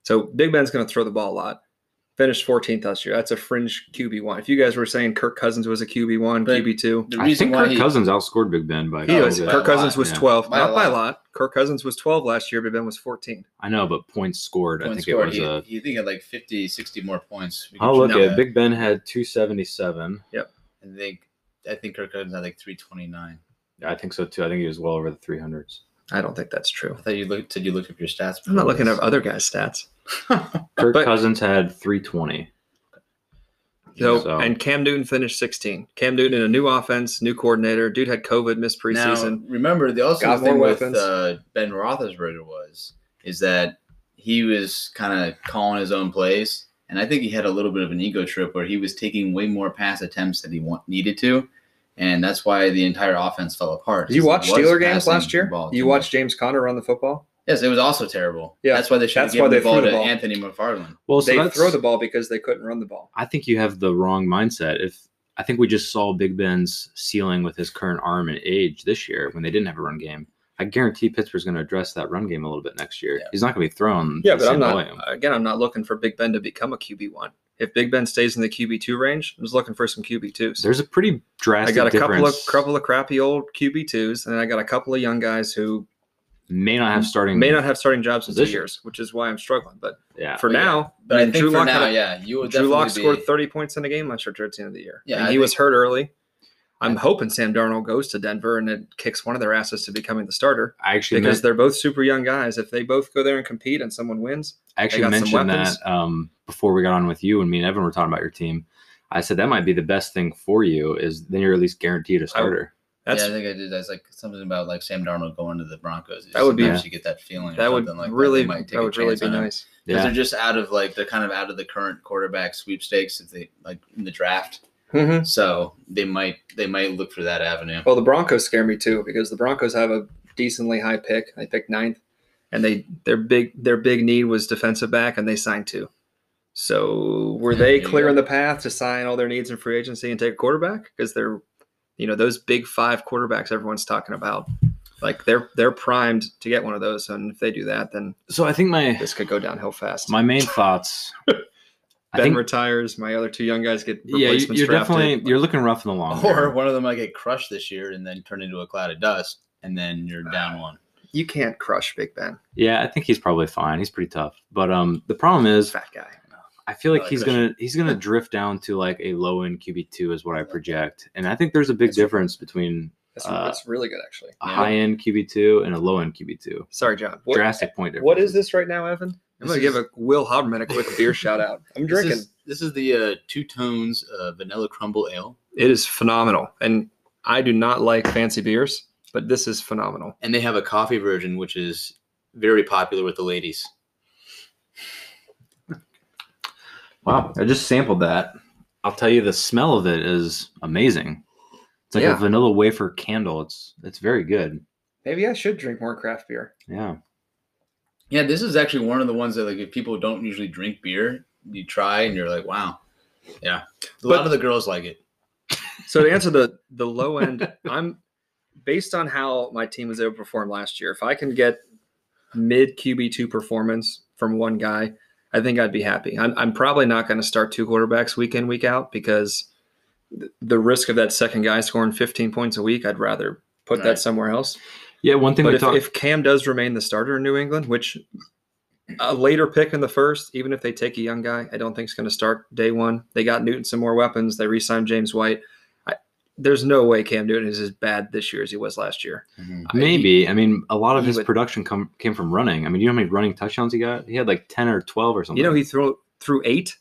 So Big Ben's going to throw the ball a lot. Finished 14th last year. That's a fringe QB one. If you guys were saying Kirk Cousins was a QB one, QB two, the I reason think why Kirk he, Cousins outscored Big Ben by. he Oh, was. by a Kirk Cousins lot, was yeah. 12, By a not by a lot. lot. Kirk Cousins was 12 last year. Big Ben was 14. I know, but points scored. I points think scored, it was he, a. he think had like 50, 60 more points. We Oh, could look check at that. Big Ben had 277. I think I think Kirk Cousins had like three twenty nine. I think so too. I think he was well over the 300s. I don't think that's true. I thought you looked. Did you look up your stats? I'm not looking before at other guys' stats. Kirk But- Cousins had 320. So, So- and Cam Newton finished 16. Cam Newton in a new offense, new coordinator. Dude had COVID, missed preseason. Now, remember, the also Got thing with uh, Ben Roethlisberger was is that he was kind of calling his own plays, and I think he had a little bit of an ego trip where he was taking way more pass attempts than he want, needed to, and that's why the entire offense fell apart. Did you He watch Steeler games last year? You too watched. James Conner run the football? Yes, it was also terrible. Yeah, that's why they should have that's why given they the ball to. Anthony McFarland. Well, so they that's- throw the ball because they couldn't run the ball. I think you have the wrong mindset. If I think we just saw Big Ben's ceiling with his current arm and age this year when they didn't have a run game. I guarantee Pittsburgh's going to address that run game a little bit next year. Yeah. He's not going to be thrown. Yeah, the but I'm same not. volume. Again, I'm not looking for Big Ben to become a QB one. If Big Ben stays in the QB two range, I'm just looking for some QB twos. There's a pretty drastic. I got a difference. couple of couple of crappy old QB twos, and I got a couple of young guys who may not have starting. may not have starting jobs in two Positions. years, which is why I'm struggling. But Yeah. for Well, yeah. now, But I I, think Drew for Lock now, had a- yeah, you would Drew definitely Lock be, scored 30 points in a game last year towards the end of the year. Yeah, and I he was hurt early. I'm hoping Sam Darnold goes to Denver and it kicks one of their asses to becoming the starter I actually because meant, they're both super young guys. If they both go there and compete and someone wins, I actually got mentioned weapons. that um, before we got on with you and me and Evan were talking about your team. I said that might be the best thing for you is then you're at least guaranteed a starter. That's yeah, I think I did. That's like something about like Sam Darnold going to the Broncos. That would be- Sometimes you get that feeling. that would like really take that would really be nice. because Yeah. they're just out of like they're kind of out of the current quarterback sweepstakes if they like in the draft. Mhm. So they might they might look for that avenue. Well, the Broncos scare me too because the Broncos have a decently high pick. They picked ninth, and they their big their big need was defensive back, and they signed two. So were they clearing the path to sign all their needs in free agency and take a quarterback? Because they're, you know, those big five quarterbacks everyone's talking about, like they're they're primed to get one of those. And if they do that, then So I think my this could go downhill fast. my main thoughts. I ben think retires. My other two young guys get yeah, you- replacements you're drafted. definitely you're looking rough in the long Or term. one of them might get crushed this year and then turn into a cloud of dust, and then you're down one. you can't crush Big Ben, Yeah, I think he's probably fine. He's pretty tough. But um, the problem is, fat guy. I feel like I like he's gonna he's gonna drift down to like a low end QB two is what I project, and I think there's a big difference between That's, Uh, that's really good actually. a Yeah. high end QB two and a low end QB two. Sorry, John. What- Drastic point difference. What is this right now, Evan? I'm This gonna give a Will Huberman a quick beer shout out. I'm This drinking. is, this is the uh, two tones uh, vanilla crumble ale, It is phenomenal, and I do not like fancy beers, but this is phenomenal. and they have a coffee version which is very popular with the ladies. Wow, I just sampled that. I'll tell you, the smell of it is amazing. It's like Yeah. a vanilla wafer candle. It's it's very good. Maybe I should drink more craft beer. Yeah. Yeah, this is actually one of the ones that like if people don't usually drink beer, you try and you're like, wow, yeah. A But- lot of the girls like it. So to answer the the low end, I'm based on how my team was able to perform last year. If I can get mid QB two performance from one guy, I think I'd be happy. I'm, I'm probably not going to start two quarterbacks week in week out because th- the risk of that second guy scoring 15 points a week, I'd rather put that somewhere else. Yeah. One thing But we if, talked. if Cam does remain the starter in New England, which a later pick in the first, even if they take a young guy, I don't think is going to start day one. They got Newton some more weapons. They re-signed James White. I, there's no way Cam Newton is as bad this year as he was last year. Mm-hmm. I- Maybe. I mean, a lot of his would- production come came from running. I mean, you know how many running touchdowns he got? He had like ten or twelve or something. You know, he threw threw eight,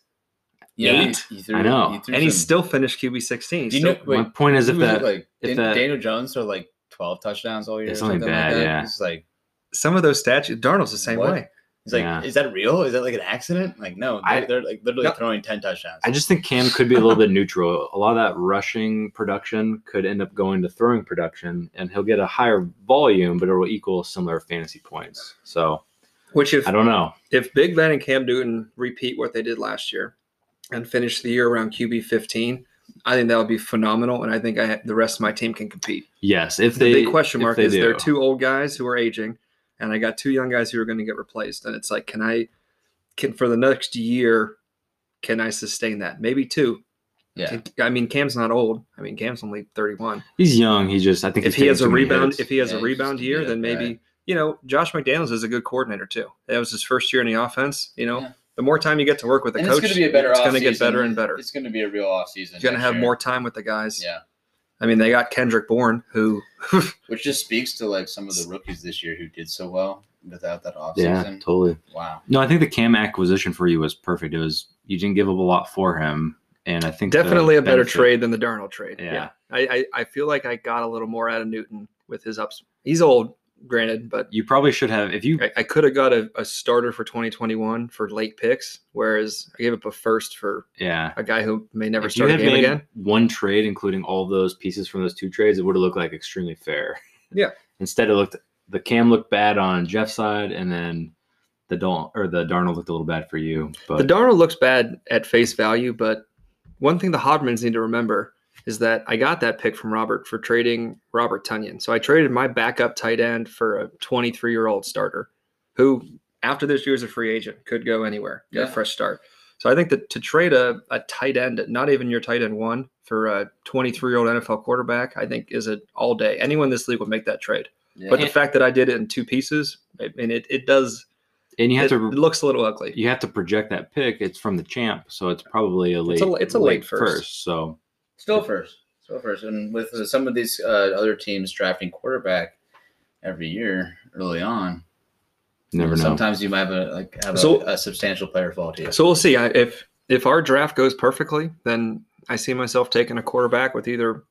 Yeah, he- he threw- I know. he threw and he still finished QB 16. He's you know- wait, My point is, if who was it, that like if didn't that- Daniel Jones throw like twelve touchdowns all year, It's or something something bad, like that? yeah. It's like some of those stats, Darnold's the same What? way. It's like, Yeah. is that real? Is that like an accident? Like, no, they're, they're like literally No. throwing ten touchdowns. I just think Cam could be a little bit neutral. A lot of that rushing production could end up going to throwing production, and he'll get a higher volume, but it will equal similar fantasy points. So Which if I don't know. if Big Ben and Cam Newton repeat what they did last year and finish the year around QB 15, I think that would be phenomenal. And I think I, the rest of my team can compete. Yes, if The big question mark they is there are two old guys who are aging, and I got two young guys who are going to get replaced. And it's like, can I, can for the next year, can I sustain that? Maybe two. yeah, I mean, Cam's not old. I mean, Cam's only 31. He's young. He just I think If he has a rebound, hits. if he has Yeah, a rebound year, beat-up then maybe guy. you know Josh McDaniels is a good coordinator too. That was his first year in the offense. You know, Yeah. the more time you get to work with the and coach, it's going to be a better. It's going to get better and better. It's going to be a real off season. You're going to have more time with the guys. Yeah, I mean, they got Kendrick Bourne, who which just speaks to like some of the rookies this year who did so well without that off yeah, totally. Wow. No, I think the Cam acquisition for you was perfect. It was you didn't give up a lot for him, and I think Definitely a better benefit- trade than the Darnold trade. Yeah. I, I I feel like I got a little more out of Newton with his ups. He's old, granted, but You probably should have if you I, I could have got a, a starter for 2021 for late picks, whereas I gave up a first for yeah. a guy who may never If start a game again. one trade, including all those pieces from those two trades, it would have looked like extremely fair. Yeah. Instead, it looked the cam looked bad on Jeff's side, and then the Dal or the Darnold looked a little bad for you. But The Darnold looks bad at face value, but one thing the Hodmans need to remember is that I got that pick from Robert for trading Robert Tonyan. So I traded my backup tight end for a 23 year old starter who, after this year as a free agent, could go anywhere, get a Yeah. fresh start. So I think that to trade a, a tight end, not even your tight end one, for a 23 year old NFL quarterback, I think is an all day. Anyone in this league would make that trade. Yeah. But the fact that I did it in two pieces, I mean, it, it does, and you have it, to it looks a little ugly. you have to project that pick. It's from the champ, so it's probably a late. It's a- it's a late first. So Still first. Still first. And with uh, some of these uh, other teams drafting quarterback every year early on, never know. sometimes you might have a like have So- a, a substantial player fall to you. So we'll see. I, if if our draft goes perfectly, then I see myself taking a quarterback with either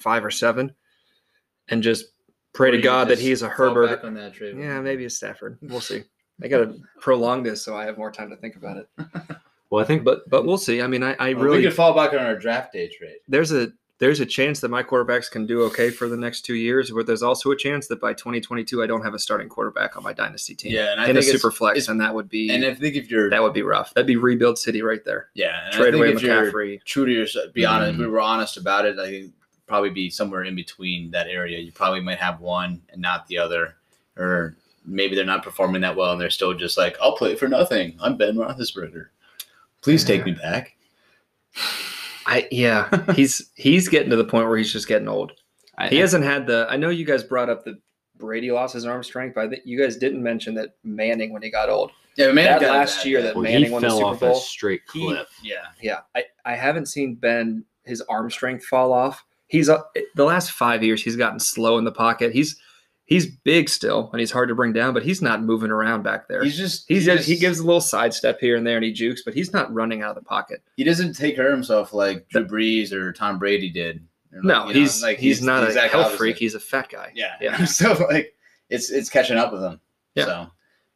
five or seven, and just pray Or to God that he's a Herbert. back on that trade. Yeah, maybe a Stafford. We'll see. I got to prolong this so I have more time to think about it. well, I think But but we'll see. I mean, I, I Well, really we could fall back on our draft day trade. there's a there's a chance that my quarterbacks can do okay for the next two years, but there's also a chance that by 2022 I don't have a starting quarterback on my dynasty team. Yeah, and I in a think it's- super flex, and that would be And I think if you're that would be rough. That'd be rebuild city right there. yeah, and Trade away McCaffrey. true to yourself, be honest. Mhm. we were honest about it. I think probably be somewhere in between that area. You probably might have one and not the other, or maybe they're not performing that well and they're still just like, I'll play for nothing. I'm Ben Roethlisberger. Please take me back. I yeah, he's he's getting to the point where he's just getting old. I, He hasn't had the. I know you guys brought up the Brady lost his arm strength, but I think you guys didn't mention that Manning when he got old. Yeah, man, That last year that well, Manning he won the Super off Bowl. a straight He- yeah, Yeah, I I haven't seen Ben his arm strength fall off. He's uh, the last five years he's gotten slow in the pocket. He's he's big still and he's hard to bring down, but he's not moving around back there. he's just He's he just, he gives a little sidestep here and there and he jukes, but he's not running out of the pocket. he doesn't take care of himself like Drew Brees or Tom Brady did. Like, No, you know, he's like he's, not the a health opposite. freak. He's a fat guy. Yeah, Yeah. so like, it's it's catching up with him. Yeah. So,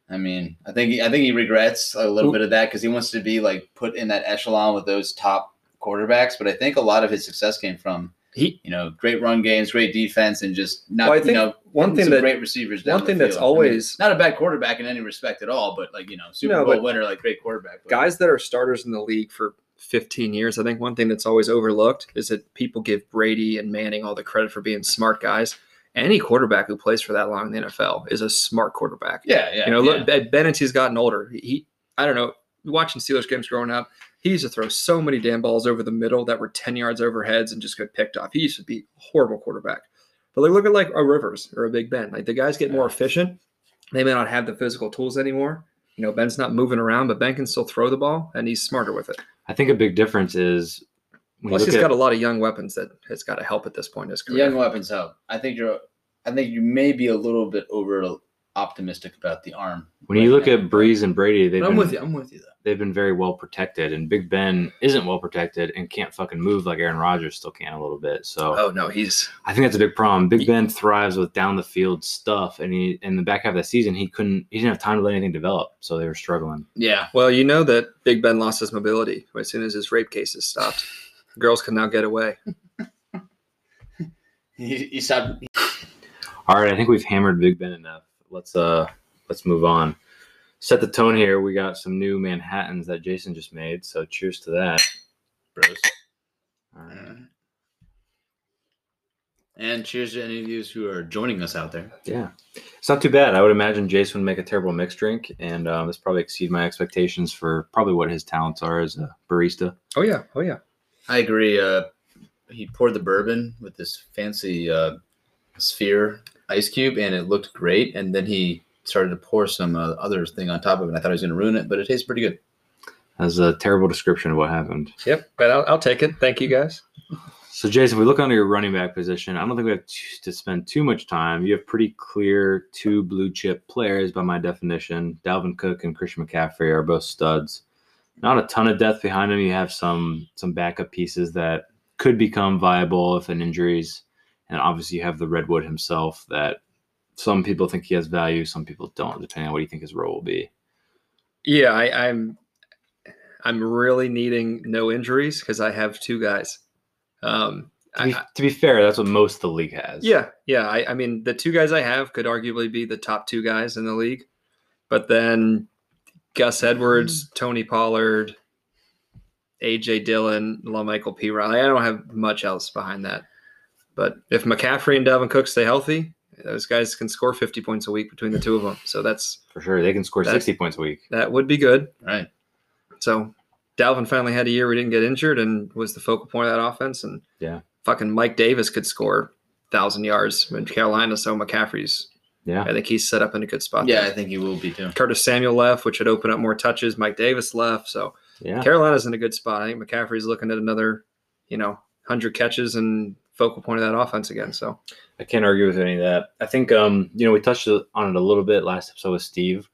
I mean, I think he, I think he regrets a little bit of that because he wants to be like put in that echelon with those top quarterbacks. But I think a lot of his success came from He you know great run games, great defense, and just not Well, I you think know one some thing that great receivers. one down the thing that's field. I mean, always- not a bad quarterback in any respect at all, but like you know Super No, Bowl winner, like great quarterback. But- guys that are starters in the league for 15 years, I think one thing that's always overlooked is that people give Brady and Manning all the credit for being smart guys. Any quarterback who plays for that long in the NFL is a smart quarterback. Yeah, yeah. you know, yeah. look, Ben- Bennett's gotten older. He, I don't know, watching Steelers games growing up, he used to throw so many damn balls over the middle that were 10 yards over heads and just got picked off. He used to be a horrible quarterback. But like, look at like a Rivers or a Big Ben. Like the guys get more efficient. They may not have the physical tools anymore. You know, Ben's not moving around, but Ben can still throw the ball and he's smarter with it. I think a big difference is when Plus, you he's look got a lot of young weapons that has got to help at this point in his career. young weapons help. I think you're. I think you may be a little bit over optimistic about the arm. when you look now, at Brees and Brady, they've But I'm been, with you. I'm with you though. they've been very well protected, and Big Ben isn't well protected and can't fucking move like Aaron Rodgers still can a little bit. So Oh no, he's I think that's a big problem. Big Ben thrives with down the field stuff, and he in the back half of the season he couldn't he didn't have time to let anything develop, so they were struggling. Yeah. well. You know that Big Ben lost his mobility as soon as his rape cases stopped. Girls can now get away. He, he stopped. All right, I think we've hammered Big Ben enough. Let's uh let's move on. Set the tone here. We got some new Manhattans that Jason just made, so cheers to that. Bros. All right. And cheers to any of you who are joining us out there. Yeah, it's not too bad. I would imagine Jason would make a terrible mixed drink, and um, this probably exceed my expectations for probably what his talents are as a barista. Oh yeah, oh yeah. I agree. Uh, he poured the bourbon with this fancy uh, sphere ice cube, and it looked great. And then he started to pour some uh, other thing on top of it. And I thought he was going to ruin it, but it tastes pretty good. That's a terrible description of what happened. Yep, but I'll, I'll take it. Thank you guys. So, Jason, we look under your running back position, I don't think we have to spend too much time. You have pretty clear two blue chip players by my definition. Dalvin Cook and Christian McCaffrey are both studs. not a ton of depth behind them. You have some some backup pieces that could become viable if an injuries, and obviously you have the Redwood himself that some people think he has value, some people don't, depending on what you think his role will be. Yeah, I, I'm I'm really needing no injuries because I have two guys. Um, To be, I, to be fair, that's what most of the league has. yeah, yeah. I, I mean, the two guys I have could arguably be the top two guys in the league, but then Gus Edwards, Tony Pollard, AJ Dillon, LaMichael P. Riley. I don't have much else behind that. But if McCaffrey and Dalvin Cook stay healthy, those guys can score 50 points a week between the two of them. So that's for sure. They can score That's- sixty points a week. that would be good. Right. So Dalvin finally had a year we didn't get injured and was the focal point of that offense. And Yeah. fucking Mike Davis could score thousand yards in Carolina. So McCaffrey's, Yeah, I think he's set up in a good spot. Yeah, I think he will be too. Curtis Samuel left, which would open up more touches. Mike Davis left. So yeah. Carolina's in a good spot. I think McCaffrey's looking at another, you know, 100 catches and focal point of that offense again. So I can't argue with any of that. I think um, you know, we touched on it a little bit last episode with Steve.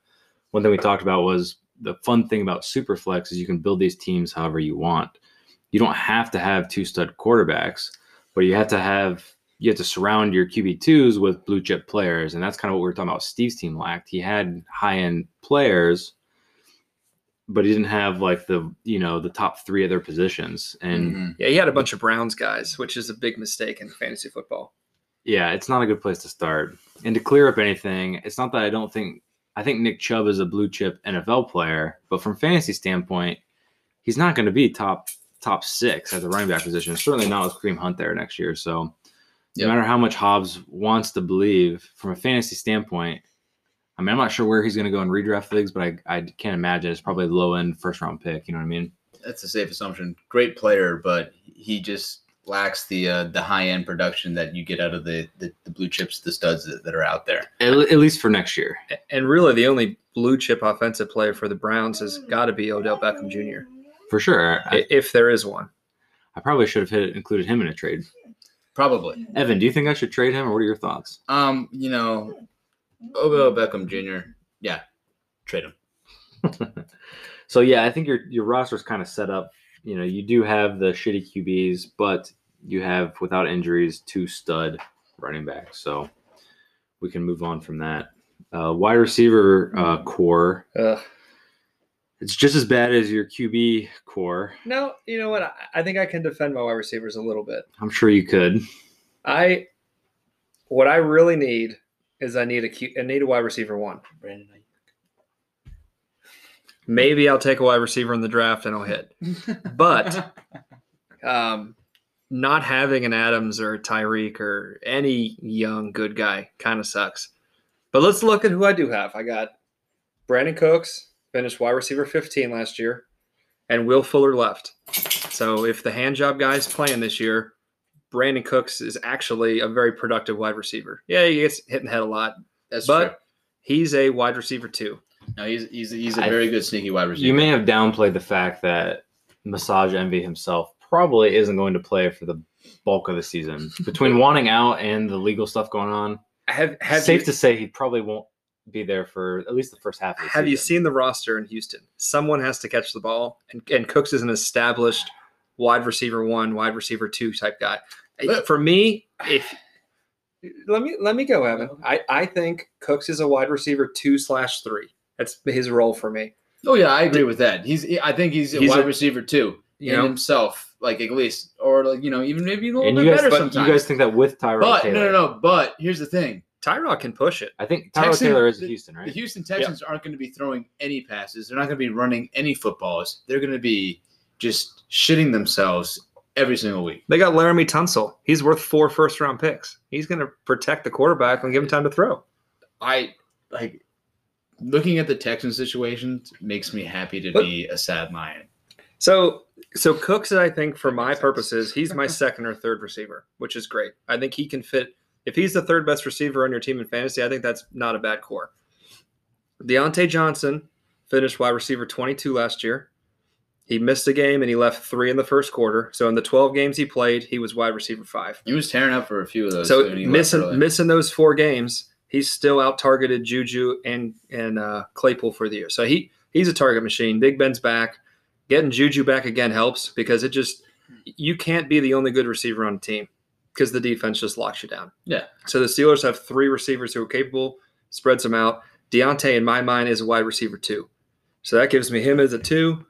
One thing we talked about was the fun thing about Superflex is you can build these teams however you want. You don't have to have two stud quarterbacks, but you have to have you have to surround your QB twos with blue chip players, and that's kind of what we were talking about. Steve's team lacked. He had high end players, but he didn't have like the you know the top three of their positions, and Mhm. yeah, he had a bunch of Browns guys, which is a big mistake in fantasy football. yeah, it's not a good place to start. And to clear up anything, it's not that I don't think I think Nick Chubb is a blue chip NFL player, but from fantasy standpoint, he's not going to be top top six at the running back position. Certainly not with Kareem Hunt there next year. So Yep. no matter how much Hobbs wants to believe, from a fantasy standpoint, I mean, I'm not sure where he's going to go in redraft leagues, but I, I can't imagine it's probably a low end first round pick. You know what I mean? That's a safe assumption. Great player, but he just lacks the uh, the high end production that you get out of the, the, the blue chips, the studs that, that are out there. At, at least for next year. And really, the only blue chip offensive player for the Browns has got to be Odell Beckham Jr. For sure. I, i- if there is one. I probably should have hit, included him in a trade. Probably. Evan, do you think I should trade him, or what are your thoughts? Um, you know, Odell Beckham Jr. Yeah, trade him. So yeah, I think your your roster's kind of set up. You know, you do have the shitty QBs, but you have without injuries two stud running backs. So we can move on from that. Uh, wide receiver uh, core, Ugh. it's just as bad as your QB core. No, you know what? I, I think I can defend my wide receivers a little bit. I'm sure you could. I what I really need is I need a Q, I need a wide receiver one. Brandon. Maybe I'll take a wide receiver in the draft and I'll hit. But um, not having an Adams or a Tyreek or any young good guy kind of sucks. But let's look at who I do have. I got Brandin Cooks, finished wide receiver 15 last year, and Will Fuller left. So if the hand job guy's playing this year, Brandin Cooks is actually a very productive wide receiver. Yeah, he gets hit in the head a lot, That's but true. he's a wide receiver too. No, he's he's he's a I- very good sneaky wide receiver. You may have downplayed the fact that Massage Envy himself probably isn't going to play for the bulk of the season. Between wanting out and the legal stuff going on, Have have safe you, to say he probably won't be there for at least the first half of the Have you seen the roster in Houston? Someone has to catch the ball, and, and Cooks is an established wide receiver one, wide receiver two type guy. But- For me, if let me let me go, Evan. I, I think Cooks is a wide receiver two slash three. That's his role for me. Oh yeah, I agree with that. He's I think he's a He's wide a- receiver too. You in know, himself, like at least, or like you know, even maybe a little And bit guys, better but sometimes. you guys think that with Tyrod but Taylor? no, no, no. But here's the thing: Tyrod can push it. I think Tyrod Taylor is the- Houston, right? the? Houston Texans aren't going to be throwing any passes. They're not going to be running any footballs. They're going to be just shitting themselves every single week. They got Laremy Tunsil. He's worth four first round picks. He's going to protect the quarterback and give him time to throw. I like looking at the Texans situation makes me happy to But- be a sad lion. So so Cooks, I think, for my purposes, he's my second or third receiver, which is great. I think he can fit. If he's the third best receiver on your team in fantasy, I think that's not a bad core. Diontae Johnson finished wide receiver 22 last year. He missed a game and he left three in the first quarter. So in the 12 games he played, he was wide receiver five. He was tearing up for a few of those. So when he left missing missing those four games, he's still out targeted Juju and and uh, Claypool for the year. So he he's a target machine. Big Ben's back. Getting Juju back again helps because it just you can't be the only good receiver on the team because the defense just locks you down. Yeah. So the Steelers have three receivers who are capable, spreads them out. Diontae, in my mind, is a wide receiver two. So that gives me him as a two,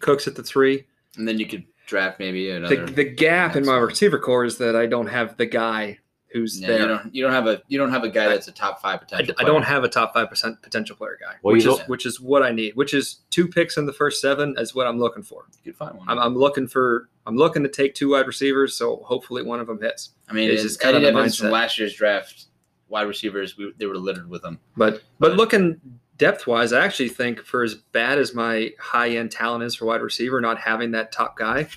Cooks at the three. And then you could draft maybe The, another. the gap in my receiver core is that I don't have the guy who's yeah, there. you don't you don't have a you don't have a guy that's a top five I, potential. I don't have a top five percent potential player guy, Well, which is don't- which is what I need. Which is two picks in the first seven is what I'm looking for. You could find one. I'm, I'm looking for I'm looking to take two wide receivers, so hopefully one of them hits. I mean, it's it's just kinda Eddie the Evans from last year's draft. Wide receivers, we, they were littered with them. But but looking depth wise, I actually think for as bad as my high end talent is for wide receiver, not having that top guy,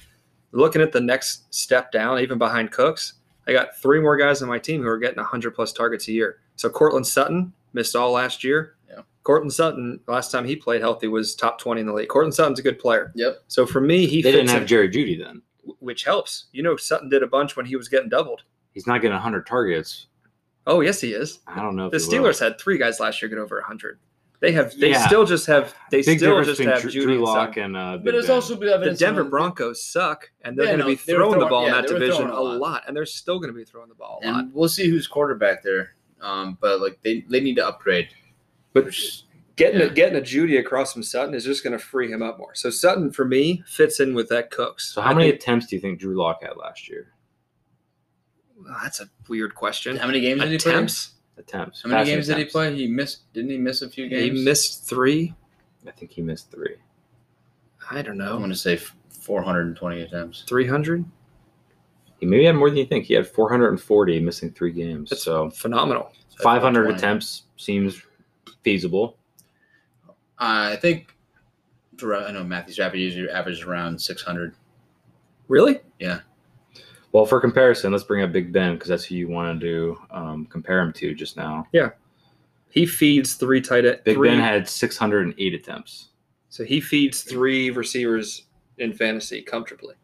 looking at the next step down, even behind Cooks, I got three more guys on my team who are getting 100 plus targets a year. So Courtland Sutton missed all last year. Yeah. Courtland Sutton, last time he played healthy, was top 20 in the league. Courtland Sutton's a good player. Yep. So for me, he They fits didn't have in, Jerry Jeudy then. which helps. You know, Sutton did a bunch when he was getting doubled. He's not getting 100 targets. Oh, yes, he is. I don't know if The he will. Steelers had three guys last year get over 100. They have. They Yeah. still just have. They Big still just have Drew, Jeudy Drew and Lock and uh, Big But there's Ben. also The evidence Denver on- Broncos suck, and they're Yeah, going to no, be they were throwing, the ball yeah, in that division throwing a a lot. lot. and they're still going to be throwing the ball a lot. and we'll see who's quarterback there. Um, but like they, they need to upgrade. But Which- getting yeah. a, getting a Jeudy across from Sutton is just going to free him up more. So Sutton for me fits in with that Cooks. So how I many think- attempts do you think Drew Lock had last year? Well, that's a weird question. how many games did he? Attempts? Attempts. How many passing games did he play? He missed. Didn't he miss a few games? He missed three. I think he missed three. I don't know. I'm going to say 420 attempts. Three hundred. He maybe had more than you think. He had 440, missing three games. That's so phenomenal. 500 attempts seems feasible. I think. For, I know Matthew's average usually averages around 600. Really? Well, for comparison, let's bring up Big Ben because that's who you wanted to um, compare him to just now. Yeah, he feeds three tight end. Big three, Ben had 608 attempts. So he feeds three receivers in fantasy comfortably.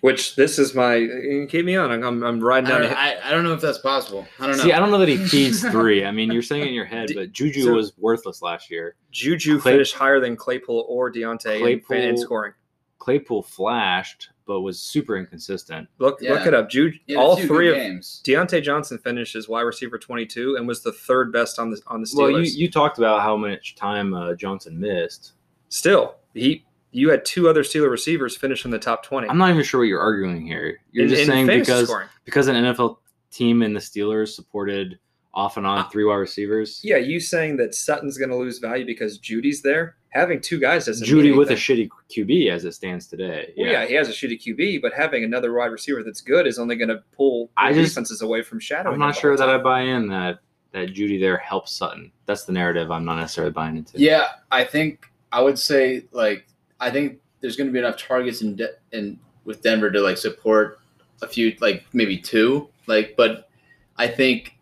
Which this is my keep me on. I'm I'm riding down. don't, a- I, I don't know if that's possible. I don't know. See, I don't know that he feeds three. I mean, you're saying it in your head, but Juju so- was worthless last year. Juju Clay- finished higher than Claypool or Diontae in, in scoring. Claypool flashed, but was super inconsistent. Look Yeah. look it up. Juju, He all three of games. Diontae Johnson finished as wide receiver 22 and was the third best on the on the Steelers. Well, you, you talked about how much time uh, Johnson missed. Still, he you had two other Steeler receivers finish in the top 20. I'm not even sure what you're arguing here. You're in- just in saying because scoring. because an NFL team in the Steelers supported off and on Uh, three wide receivers. Yeah, you saying that Sutton's going to lose value because Jeudy's there? Having two guys doesn't Jeudy mean with a shitty QB as it stands today. Well, yeah. he has a shitty QB, but having another wide receiver that's good is only going to pull I just- defenses away from shadow. I'm not sure that I buy in that that Jeudy there helps Sutton. That's the narrative I'm not necessarily buying into. Yeah, I think I would say like I think there's going to be enough targets in De- in with Denver to like support a few like maybe two like but I think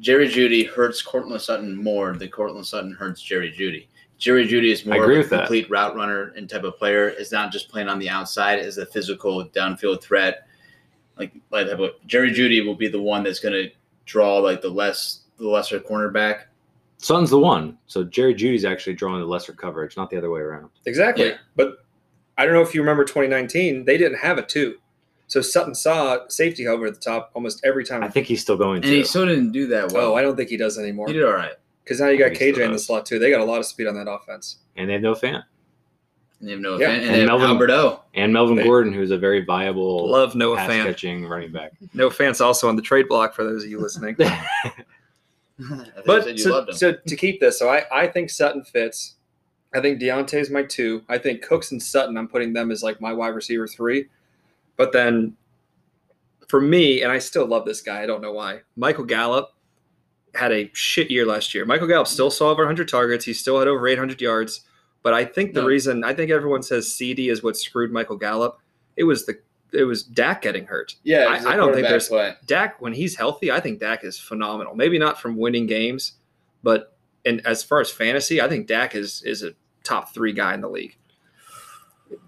Jerry Jeudy hurts Courtland Sutton more than Courtland Sutton hurts Jerry Jeudy. Jerry Jeudy is more of a with that. complete route runner and type of player. Is not just playing on the outside as a physical downfield threat. Like like that, Jerry Jeudy will be the one that's going to draw like the less the lesser cornerback. Sutton's the one. So Jerry Jeudy's actually drawing the lesser coverage, not the other way around. Exactly. Yeah. But I don't know if you remember 2019, they didn't have a two. So Sutton saw safety over at the top almost every time. I think he's still going And to. he still didn't do that well. oh, I don't think he does anymore. he did all right. Because now you got I think he still KJ in the slot too. They got a lot of speed on that offense. and they have Noah Fant. And they have no Yeah. fan. And, And they have Melvin- Alberto. And Melvin They- Gordon, who's a very viable Love Noah pass Fan. catching running back. Noah Fant's also on the trade block for those of you listening. I think you But you so, loved so to keep this, so I, I think Sutton fits. I think Diontae's my two. I think Cooks and Sutton, I'm putting them as like my wide receiver three. But then for me, and I still love this guy, I don't know why. Michael Gallup had a shit year last year. Michael Gallup still saw over 100 targets. He still had over 800 yards. But I think the No. reason I think everyone says CeeDee is what screwed Michael Gallup. It was the it was Dak getting hurt. yeah, I- I don't think there's- play. Dak, when he's healthy, I think Dak is phenomenal. Maybe not from winning games, but and as far as fantasy, I think Dak is is a top three guy in the league.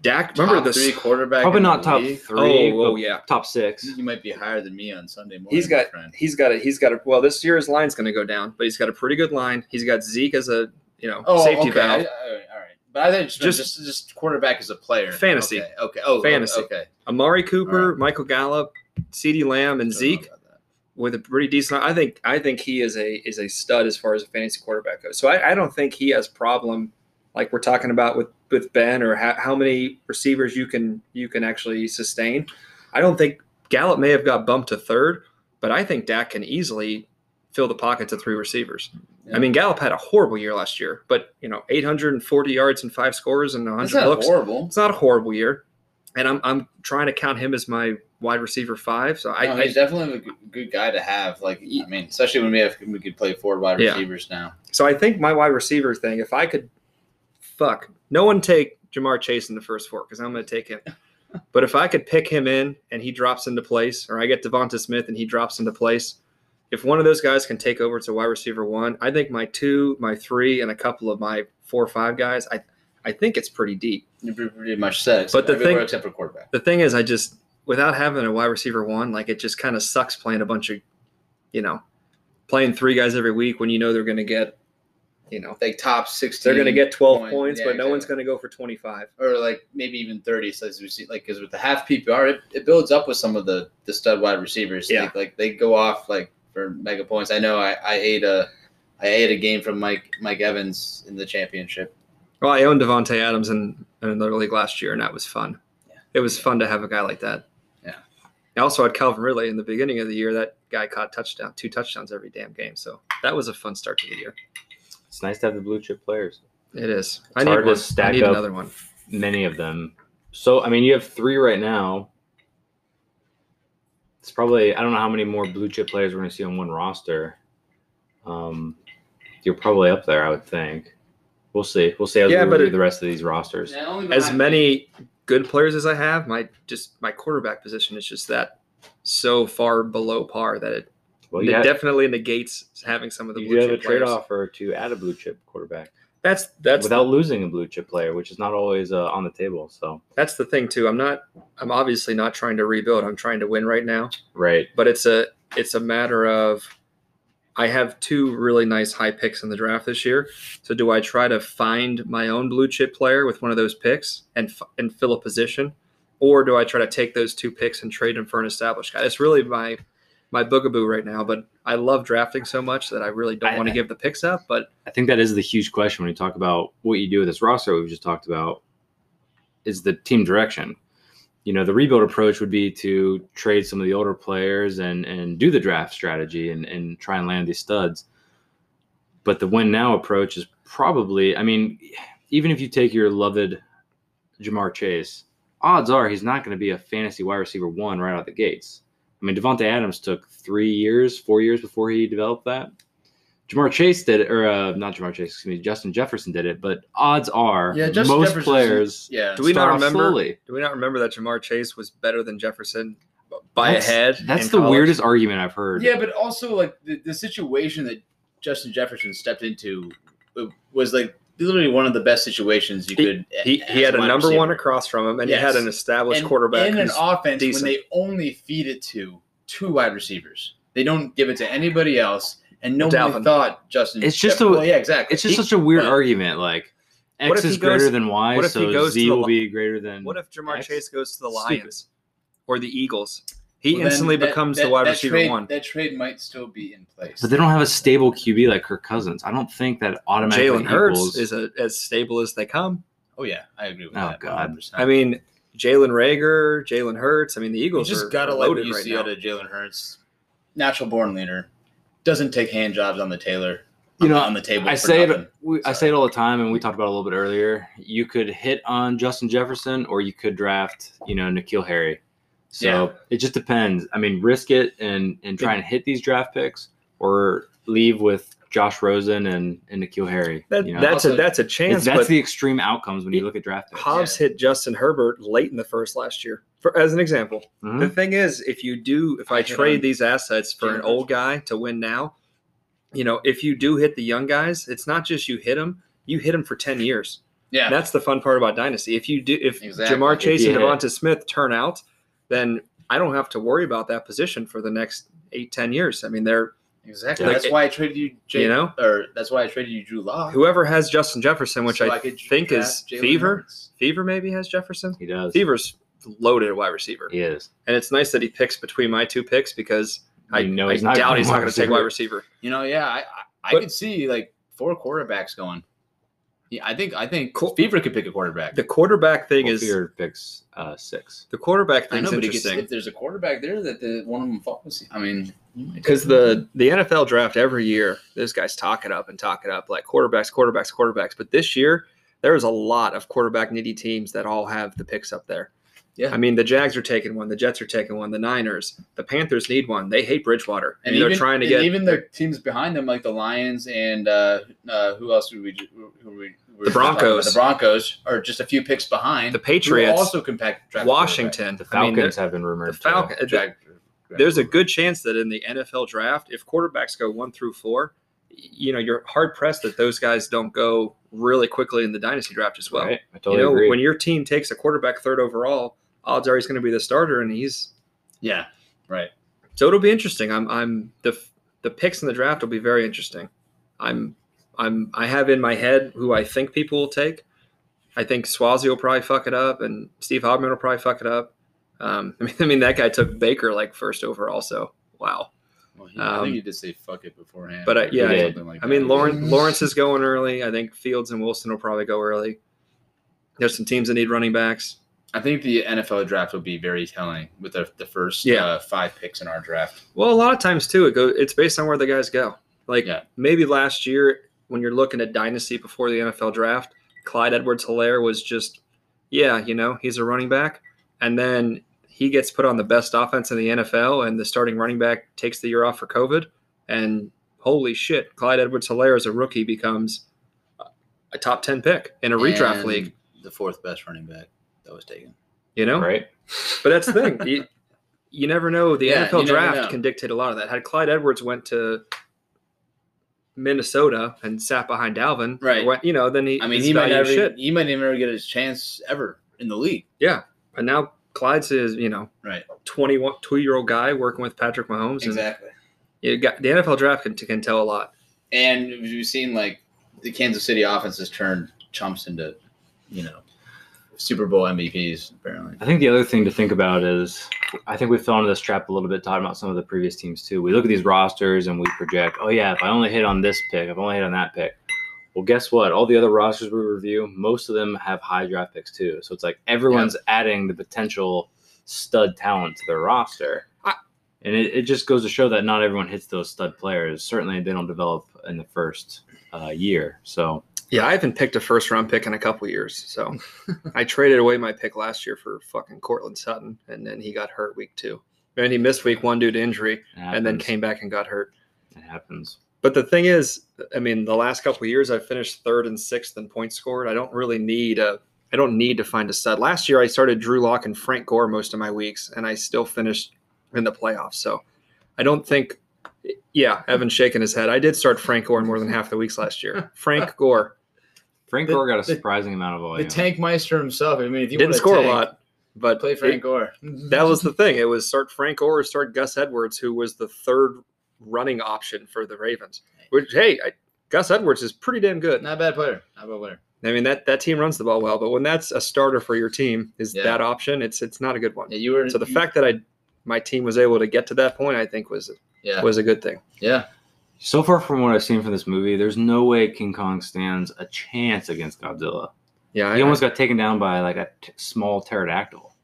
Dak, remember top this? three quarterback. Probably not top league. three. Oh, oh, yeah. top six. You might be higher than me on Sunday morning. He's got friend. he's got a he's got a well this year his line's going to go down, but he's got a pretty good line. He's got Zeke as a you know oh, safety okay. valve. I- all right, all right. But I think just Just- just just quarterback as a player. Fantasy. Okay. okay. Oh, Fantasy. Okay. Amari Cooper, Alright. Michael Gallup, CeeDee Lamb, and Zeke with a pretty decent. I think I think he is a is a stud as far as a fantasy quarterback goes. So I, I don't think he has problem like we're talking about with with Ben or how, how many receivers you can you can actually sustain. I don't think Gallup may have got bumped to third, but I think Dak can easily fill the pocket to three receivers. Yeah. I mean, Gallup had a horrible year last year, but you know, 840 yards and five scores and 100 That's looks. horrible. It's not a horrible year, and I'm I'm trying to count him as my wide receiver five. So I, no, I he's definitely a good, guy to have. Like, I mean, especially when we have we could play four wide Yeah. receivers now. So I think my wide receiver thing, if I could, fuck, no one take Ja'Marr Chase in the first four because I'm going to take him. but if I could pick him in and he drops into place, or I get Devonta Smith and he drops into place, if one of those guys can take over to wide receiver one, I think my two, my three, and a couple of my four or five guys, I, I think it's pretty deep. You're pretty- much set. But the thing- except for quarterback. The thing is, I just without having a wide receiver one, like it just kind of sucks playing a bunch of, you know, playing three guys every week when you know they're going to get, you know, Like top sixteen. They're going to get 12 point- points, yeah, but no one's going to go for 25. or like maybe even 30 so as we see like because with the half ppr it, it builds up with some of the the stud wide receivers Yeah. like, like they go off like for mega points i know i i ate a i ate a game from mike mike evans in the championship Well, I owned Davante Adams in, in another league last year, and that was fun. Yeah. It was fun to have a guy like that. Yeah. I also had Calvin Ridley in the beginning of the year. That guy caught touchdown, two touchdowns every damn game. So that was a fun start to the year. It's nice to have the blue chip players. It is. I It's need hard to one. I need up. another one. Many of them. So I mean, you have three right now. It's probably I don't know how many more blue chip players we're going to see on one roster. Um, you're probably up there, I would think. We'll see. We'll see as Yeah, we but it- the rest of these rosters. As many good players as I have, my just my quarterback position is just that so far below par that it, Well, have, definitely negates having some of the you blue have a trade offer to add a blue chip quarterback That's that's without losing a blue chip player, which is not always uh, on the table. So that's the thing too. I'm not. I'm obviously not trying to rebuild. I'm trying to win right now. right, But it's a it's a matter of I have two really nice high picks in the draft this year. So do I try to find my own blue chip player with one of those picks and and fill a position, or do I try to take those two picks and trade them for an established guy? It's really my my boogaboo right now. But I love drafting so much that I really don't I- want to give the picks up. But I think that is the huge question when you talk about what you do with this roster. We've just talked about is the team direction. You know, the rebuild approach would be to trade some of the older players and and do the draft strategy and and try and land these studs. But the win now approach is probably, I mean, even if you take your loved Ja'Marr Chase, odds are he's not going to be a fantasy wide receiver one right out the gates. I mean, Davante Adams took three years, four years before he developed that. Ja'Marr Chase did it, or uh, not Ja'Marr Chase, excuse me, Justin Jefferson did it. But odds are Yeah, Justin most Jefferson's- players yeah do we not start off remember? slowly. Do we not remember that Ja'Marr Chase was better than Jefferson by That's- a head? That's in the college? weirdest argument I've heard. yeah but also like the, the situation that justin jefferson stepped into uh, was like literally one of the best situations you He- could uh, He, he had a number receiver. one across from him, and Yes. he had an established and quarterback. in an offense decent. when they only feed it to two wide receivers. They don't give it to anybody else, and nobody Dalvin. thought Justin. It's just Jeff- a- well, yeah, exactly. It's just He- such a weird but- argument. Like What X if is goes- greater than Y, what if he so goes to Z the will be greater than. What if Jamar X? Chase goes to the Stupid. Lions or the Eagles? He well, instantly that- becomes that- the wide receiver trade- one. That trade might still be in place. But they don't have a stable QB like Kirk Cousins. I don't think that automatically Jalen Hurts equals. is a, as stable as they come. oh yeah, I agree with Oh, that. God. 100%. I mean, Jalen Reagor, Jalen Hurts. I mean, the you Eagles just gotta like what you right see now. out of Jalen Hurts, natural born leader, doesn't take hand jobs on the Taylor. You know, on the table. I for say nothing. it. We, I say it all the time, and we talked about it a little bit earlier. You could hit on Justin Jefferson, or you could draft, you know, N'Keal Harry. So Yeah. it just depends. I mean, risk it and and try and hit these draft picks, or leave with Josh Rosen and and N'Keal Harry. That, you know? that's a that's a chance. that's but the extreme outcomes when you look at draft picks. Hobbs hit Justin Herbert late in the first last year, for, as an example. Mhm. The thing is, if you do, if I, I trade on these assets for an old guy to win now, you know, if you do hit the young guys, it's not just you hit them, you hit them for 10 years. Yeah, And that's the fun part about Dynasty. If you do, if Exactly. Ja'Marr Chase you and hit. Devonta Smith turn out, then I don't have to worry about that position for the next eight, 10 years. I mean, they're, Exactly. Yeah. That's why I traded you, Jay, You know? or that's why I traded you, Drew Lock. Whoever has Justin Jefferson, which So I, could think is Jalen Fever. Hurts. Fever maybe has Jefferson. He does. Fever's loaded at wide receiver, He is. and it's nice that he picks between my two picks because I, know I he's not doubt going he's not going to take receiver. wide receiver. You know, yeah, I I, I But- could see like four quarterbacks going. Yeah, I think I think Cool. Fever could pick a quarterback. The quarterback thing Well, is Fear picks uh, six. the quarterback I thing's know, but he gets, interesting if there's a quarterback there that the one of them falls, I mean, because the the NFL draft every year, those guys talk it up and talk it up like quarterbacks, quarterbacks, quarterbacks. But this year, there is a lot of quarterback needy teams that all have the picks up there. Yeah. I mean, the Jags are taking one, the Jets are taking one, the Niners, the Panthers need one. They hate Bridgewater, and and, they're trying to and get even the teams behind them, like the Lions and uh, uh, who else would we? Who, who we we The talking about? Broncos. The Broncos are just a few picks behind. the Patriots, also compact draft Washington, The I mean, Falcons have been rumored. the Falcon. Uh, too. quarterback. there's a good chance that in the NFL draft, if quarterbacks go one through four, you know, you're hard pressed that those guys don't go really quickly in the dynasty draft as well. Right. I totally you know, agree. when your team takes a quarterback third overall, odds are he's going to be the starter, and he's Yeah, right. so it'll be interesting. I'm I'm the the picks in the draft will be very interesting. I'm I'm I have in my head who I think people will take. I think Swazi will probably fuck it up, and Steve Hogman will probably fuck it up. Um, I mean, I mean that guy took Baker like first overall, so wow. Well, he, I Um, think you did say fuck it beforehand. but, uh, yeah, I- like I mean. Lawrence Lawrence is going early. I think Fields and Wilson will probably go early. There's some teams that need running backs. I think the NFL draft will be very telling with the, the first Yeah. uh, five picks in our draft. Well, a lot of times too, it go it's based on where the guys go. Like Yeah. maybe last year when you're looking at dynasty before the NFL draft, Clyde Edwards Helaire was just, yeah, you know, he's a running back. And then he gets put on the best offense in the NFL and the starting running back takes the year off for COVID. And holy shit, Clyde Edwards Helaire as a rookie becomes a top 10 pick in a redraft And league, The fourth best running back that was taken. you know? right? But that's the thing. you, you never know. The Yeah, NFL draft can dictate a lot of that. Had Clyde Edwards went to Minnesota and sat behind Dalvin, Right. Went, you know, then he. I mean, he might never shit. he might never get his chance ever in the league. Yeah, and now Clyde's is you know Right. 21, two year old guy working with Patrick Mahomes, Exactly. you got the NFL draft can can tell a lot. And we've seen like the Kansas City offense has turned chumps into, you know, Super Bowl MVPs apparently. I think the other thing to think about is I think we fell into this trap a little bit talking about some of the previous teams too. We look at these rosters and we project, oh yeah, if I only hit on this pick, if I only hit on that pick. Well, guess what? All the other rosters we review, most of them have high draft picks too. So it's like everyone's adding the potential stud talent to their roster. I- and it, it just goes to show that not everyone hits those stud players. Certainly they don't develop in the first uh, year. So Yeah, I haven't picked a first round pick in a couple years, so I traded away my pick last year for fucking Courtland Sutton, and then he got hurt week two, and he missed week one due to injury, and then came back and got hurt. It happens. But the thing is, I mean, the last couple of years I've finished third and sixth in points scored. I don't really need a I don't need to find a stud. Last year I started Drew Lock and Frank Gore most of my weeks, and I still finished in the playoffs. So I don't think yeah, Evan's shaking his head. I did start Frank Gore more than half the weeks last year. Frank Gore Frank The- Gore got a the- surprising amount of The tank meister himself. I mean, if you didn't want score a lot, but play it- Frank Gore. that was the thing. It was start Frank Gore or start Gus Edwards, who was the third running option for the Ravens. Which hey, I, Gus Edwards is pretty damn good. not a bad player. Not a bad player. I mean that that team runs the ball well, but when that's a starter for your team, is Yeah. that option? It's it's not a good one. Yeah, you were. So the you- fact that I my team was able to get to that point, I think was yeah, was a good thing. yeah, So far from what I've seen from this movie, there's no way King Kong stands a chance against Godzilla. Yeah, He I, almost got taken down by like a t- small pterodactyl.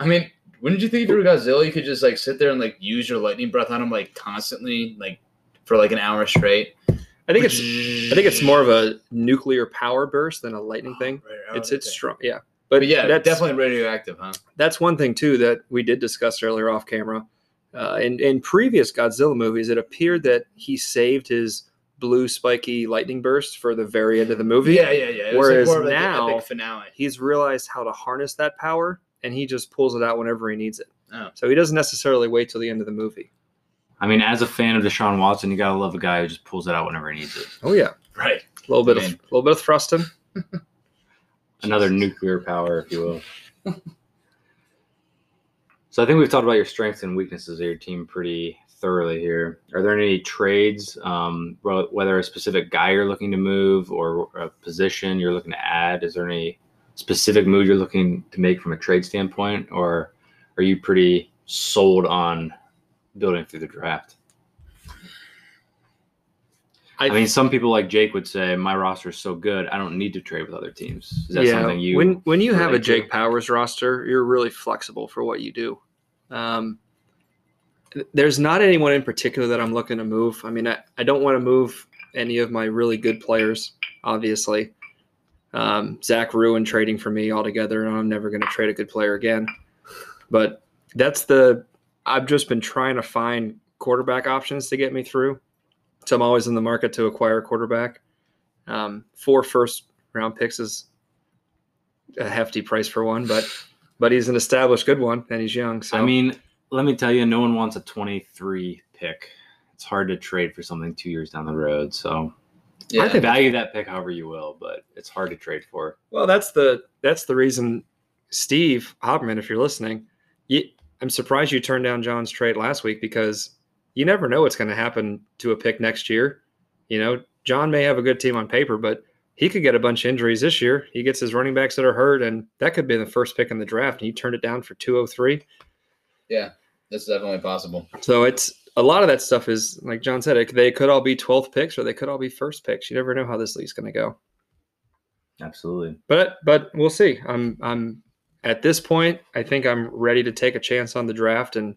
I mean, wouldn't you think if you were Godzilla, you could just like sit there and like use your lightning breath on him like constantly, like for like an hour straight? I think it's I think it's more of a nuclear power burst than a lightning ah, thing. Right, It's okay. it's strong, yeah. But, But yeah, that's definitely radioactive, huh? that's one thing too that we did discuss earlier off camera. Uh, in in previous Godzilla movies, it appeared that he saved his blue spiky lightning burst for the very end of the movie. Yeah, yeah, yeah. It Whereas was like like now- epic finale. He's realized how to harness that power, and he just pulls it out whenever he needs it. Oh. So he doesn't necessarily wait till the end of the movie. I mean, as a fan of Deshaun Watson, you gotta love a guy who just pulls it out whenever he needs it. Oh yeah, Right. a little bit Man. of a little bit of thrusting. Another nuclear power, if you will. so I think we've talked about your strengths and weaknesses of your team pretty thoroughly here. Are there any trades, um, whether a specific guy you're looking to move or a position you're looking to add? Is there any specific move you're looking to make from a trade standpoint, or are you pretty sold on building through the draft? I, mean, some people like Jake would say, "My roster is so good, I don't need to trade with other teams." Is that something you? when when you have a relate to? Jake Powers roster, you're really flexible for what you do. Um, there's not anyone in particular that I'm looking to move. I mean, I, I don't want to move any of my really good players, obviously. Um, Zach Ruin trading for me altogether, and I'm never going to trade a good player again. But that's the I've just been trying to find quarterback options to get me through. So I'm always in the market to acquire a quarterback. Um, four first round picks is a hefty price for one, but but he's an established good one and he's young. So I mean, let me tell you, no one wants a 23 pick. It's hard to trade for something two years down the road. So Yeah, I think- value that pick however you will, but it's hard to trade for. well, that's the that's the reason. Steve Hopperman, if you're listening, you, I'm surprised you turned down John's trade last week because you never know what's going to happen to a pick next year. You know, John may have a good team on paper, but he could get a bunch of injuries this year. He gets his running backs that are hurt, and that could be the first pick in the draft. And he turned it down for 203. yeah, that's definitely possible. So it's a lot of that stuff is like John said, it, they could all be 12th picks or they could all be first picks. You never know how this league's going to go. Absolutely. But but we'll see. I'm I'm at this point. I think I'm ready to take a chance on the draft and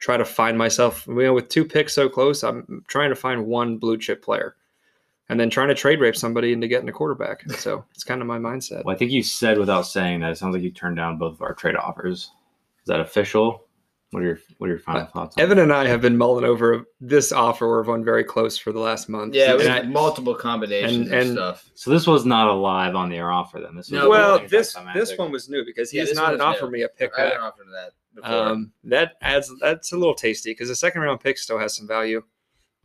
try to find myself. You know, with two picks so close, I'm trying to find one blue chip player, and then trying to trade rape somebody into getting a quarterback. So it's kind of my mindset. Well, I think you said without saying that it sounds like you turned down both of our trade offers. Is that official? What are your What are your final uh, thoughts? on Evan and I have been mulling over this offer. We've one very close for the last month. Yeah, And we I- had multiple combinations and- and, and- stuff. So this was not a live on the air offer then. This was No, well, this this one was new because Yeah, he's this not one was offered new. me a pick I back. haven't offered that before. Um, that adds that's a little tasty because the second round pick still has some value.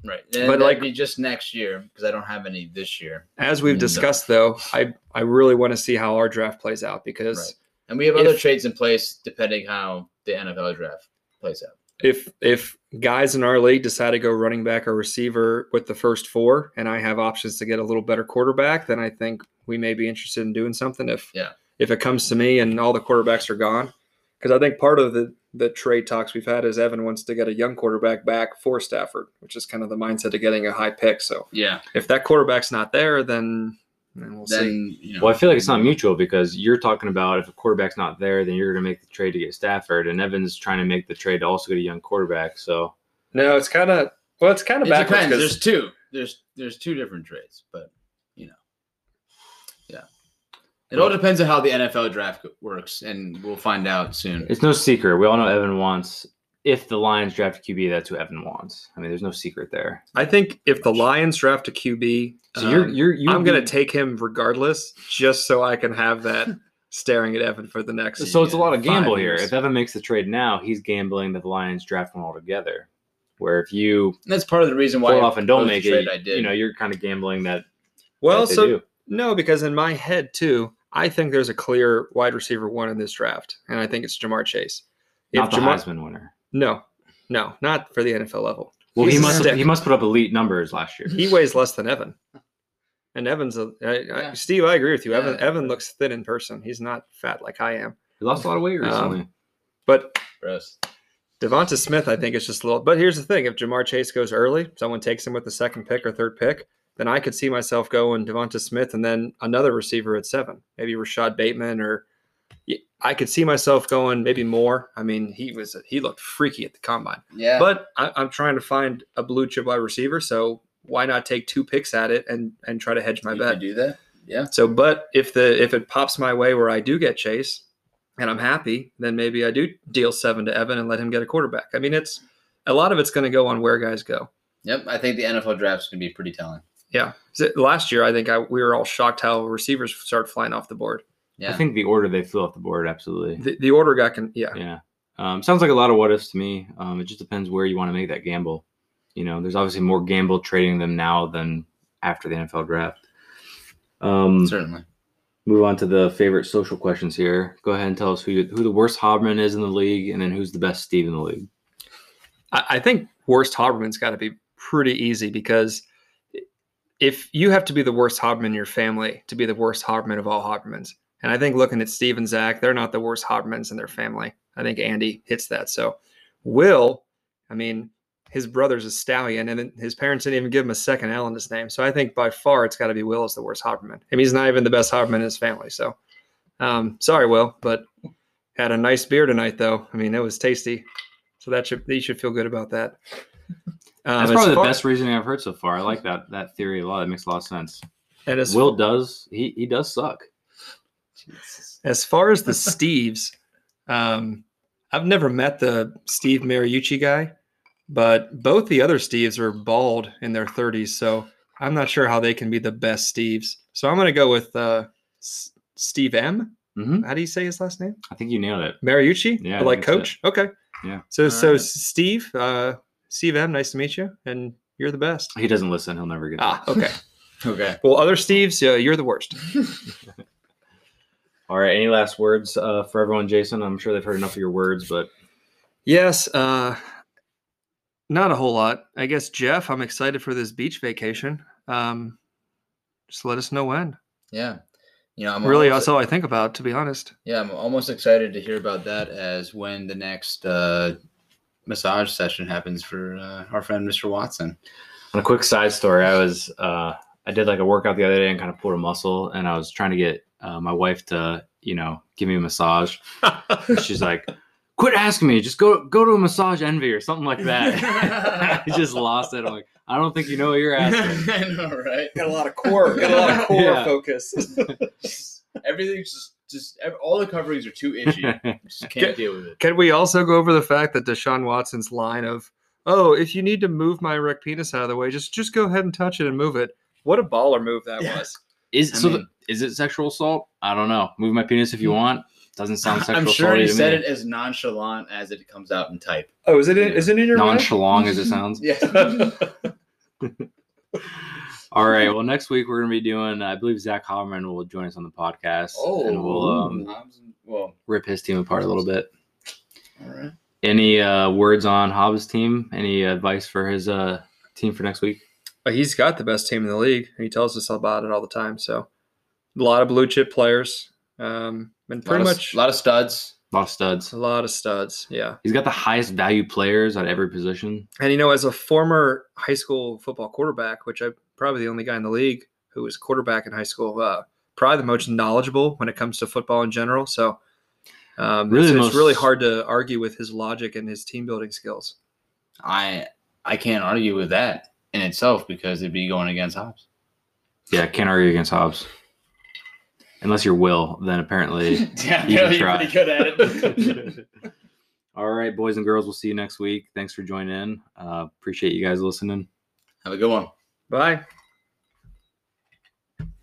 right, but and but like- be just next year because I don't have any this year, As we've No. discussed, though, I I really want to see how our draft plays out because Right. and we have other trades in place depending how the NFL draft plays out. if if guys in our league decide to go running back or receiver with the first four, and I have options to get a little better quarterback, then I think we may be interested in doing something. If Yeah. if it comes to me and all the quarterbacks are gone, because I think part of the the trade talks we've had is Evan wants to get a young quarterback back for Stafford, which is kind of the mindset of getting a high pick. So Yeah, if that quarterback's not there, then, then we'll see. you know. Well, I feel like it's not mutual because you're talking about if a quarterback's not there, then you're going to make the trade to get Stafford, and Evans trying to make the trade to also get a young quarterback. So No, it's kind of well, it's kind It of backwards. depends. 'cause- There's two. There's there's two different trades, but you know, yeah. It all depends on how the NFL draft works, and we'll find out soon. it's no secret. We all know Evan wants. If the Lions draft a QB, that's who Evan wants. I mean, there's no secret there. I think if the Lions draft a QB, So you're um, you're you I'm going to take him regardless, just so I can have that staring at Evan for the next. So it's a lot of gamble here. If Evan makes the trade now, he's gambling that the Lions draft one altogether. Where if you And that's part of the reason why fall I off and don't make the trade it, I did. you know, you're kind of gambling that. well, that they so do. no, because in my head too, I think there's a clear wide receiver one in this draft, and I think it's Ja'Marr Chase. not the Jamar, Heisman winner. no, no, not for the NFL level. Well, He's he must stick. he must put up elite numbers last year. He weighs less than Evan. And Evan's a I, I, Yeah. Steve. I agree with you. Evan Yeah. Evan looks thin in person. He's not fat like I am. He lost a lot of weight Um, recently. But Gross. Devonta Smith, I think, is just a little. But here's the thing: if Ja'Marr Chase goes early, someone takes him with the second pick or third pick, then I could see myself going Devonta Smith and then another receiver at seven, maybe Rashod Bateman, or I could see myself going maybe more. I mean, he was he looked freaky at the combine, Yeah. but I, I'm trying to find a blue chip wide receiver, so why not take two picks at it and and try to hedge my you bet? do that. Yeah. So, but if the if it pops my way where I do get Chase and I'm happy, then maybe I do deal seven to Evan and let him get a quarterback. I mean, it's a lot of it's going to go on where guys go. Yep. I think the NFL draft is gonna be pretty telling. Yeah, last year I think I, we were all shocked how receivers started flying off the board. Yeah. I think the order they flew off the board, absolutely. The, the order got con- yeah. Yeah. Um, sounds like a lot of what ifs to me. Um, it just depends where you want to make that gamble. You know, there's obviously more gamble trading them now than after the NFL draft. Um, Certainly. move on to the favorite social questions here. Go ahead and tell us who you, who the worst Hobman is in the league, and then who's the best Steve in the league. I, I think worst Haberman's got to be pretty easy because if you have to be the worst Haberman in your family to be the worst Haberman of all Habermans, and I think looking at Steve and Zach, they're not the worst Habermans in their family. I think Andy hits that. So Will, I mean, his brother's a stallion, and his parents didn't even give him a second L in his name. So I think by far it's got to be Will is the worst Haberman. I mean, he's not even the best Haberman in his family. So um, sorry, Will, but had a nice beer tonight, though. I mean, it was tasty. So that should you should feel good about that. Um, That's as probably the best reasoning I've heard so far. I like that that theory a lot. It makes a lot of sense. And as Will does he he does suck. As far as the Steves, um, I've never met the Steve Mariucci guy, but both the other Steves are bald in their 30s. So I'm not sure how they can be the best Steves. So I'm going to go with uh, S- Steve M. hmm How do you say his last name? I think you nailed it. Mariucci? Yeah, like think coach? Okay. Yeah. So, so Alright. Steve, uh, Steve M, nice to meet you. And you're the best. He doesn't listen. He'll never get. Ah, okay. Okay. well, other Steves, uh, you're the worst. All right. Any last words uh, for everyone, Jason? I'm sure they've heard enough of your words, but Yes, uh not a whole lot. I guess Jeff, I'm excited for this beach vacation. Um just let us know when. Yeah. You know, I'm really almost- that's all I think about, to be honest. Yeah, I'm almost excited to hear about that as when the next uh, massage session happens for uh, our friend Mr. Watson. On a quick side story, I was uh, I did like a workout the other day and kind of pulled a muscle, and I was trying to get uh, my wife to you know give me a massage. She's like, "Quit asking me, just go go to a massage envy or something like that." I just lost it. I'm like, I don't think you know what you're asking. I know, right? got a lot of core, got a lot of core Yeah. focus. Everything's just, just all the coverings are too itchy. Just can't Get- deal with it. Can we also go over the fact that Deshaun Watson's line of, "Oh, if you need to move my erect penis out of the way, just just go ahead and touch it and move it." What a baller move that Yeah. was. Is I so? mean- the, is it sexual assault? I don't know. Move my penis if you mm. want. Doesn't sound sexual I'm sure assault he to said me. it as nonchalant as it comes out in type. Oh, is it in, is it in your mind? Nonchalant as it sounds. Yeah. All right. Well, next week we're gonna be doing. I believe Zach Hollerman will join us on the podcast, oh, and we'll um, well, rip his team apart a little bit. all right. Any uh, words on Hobbs' team? Any advice for his uh, team for next week? But he's got the best team in the league. He tells us about it all the time. So a lot of blue chip players, um, and pretty Lot of- much a lot of studs. A lot of studs. a lot of studs. Yeah, He's got the highest value players at every position. and you know, as a former high school football quarterback, which I'm probably the only guy in the league who was quarterback in high school, uh, probably the most knowledgeable when it comes to football in general. So. Um, Really it's, the it's really hard to argue with his logic and his team building skills. I I can't argue with that in itself because it'd be going against Hobbs. Yeah, can't argue against Hobbs. Unless you're Will, then apparently yeah, You can you're try. pretty good at it. All right, boys and girls, we'll see you next week. Thanks for joining in. Uh, appreciate you guys listening. Have a good one. Bye.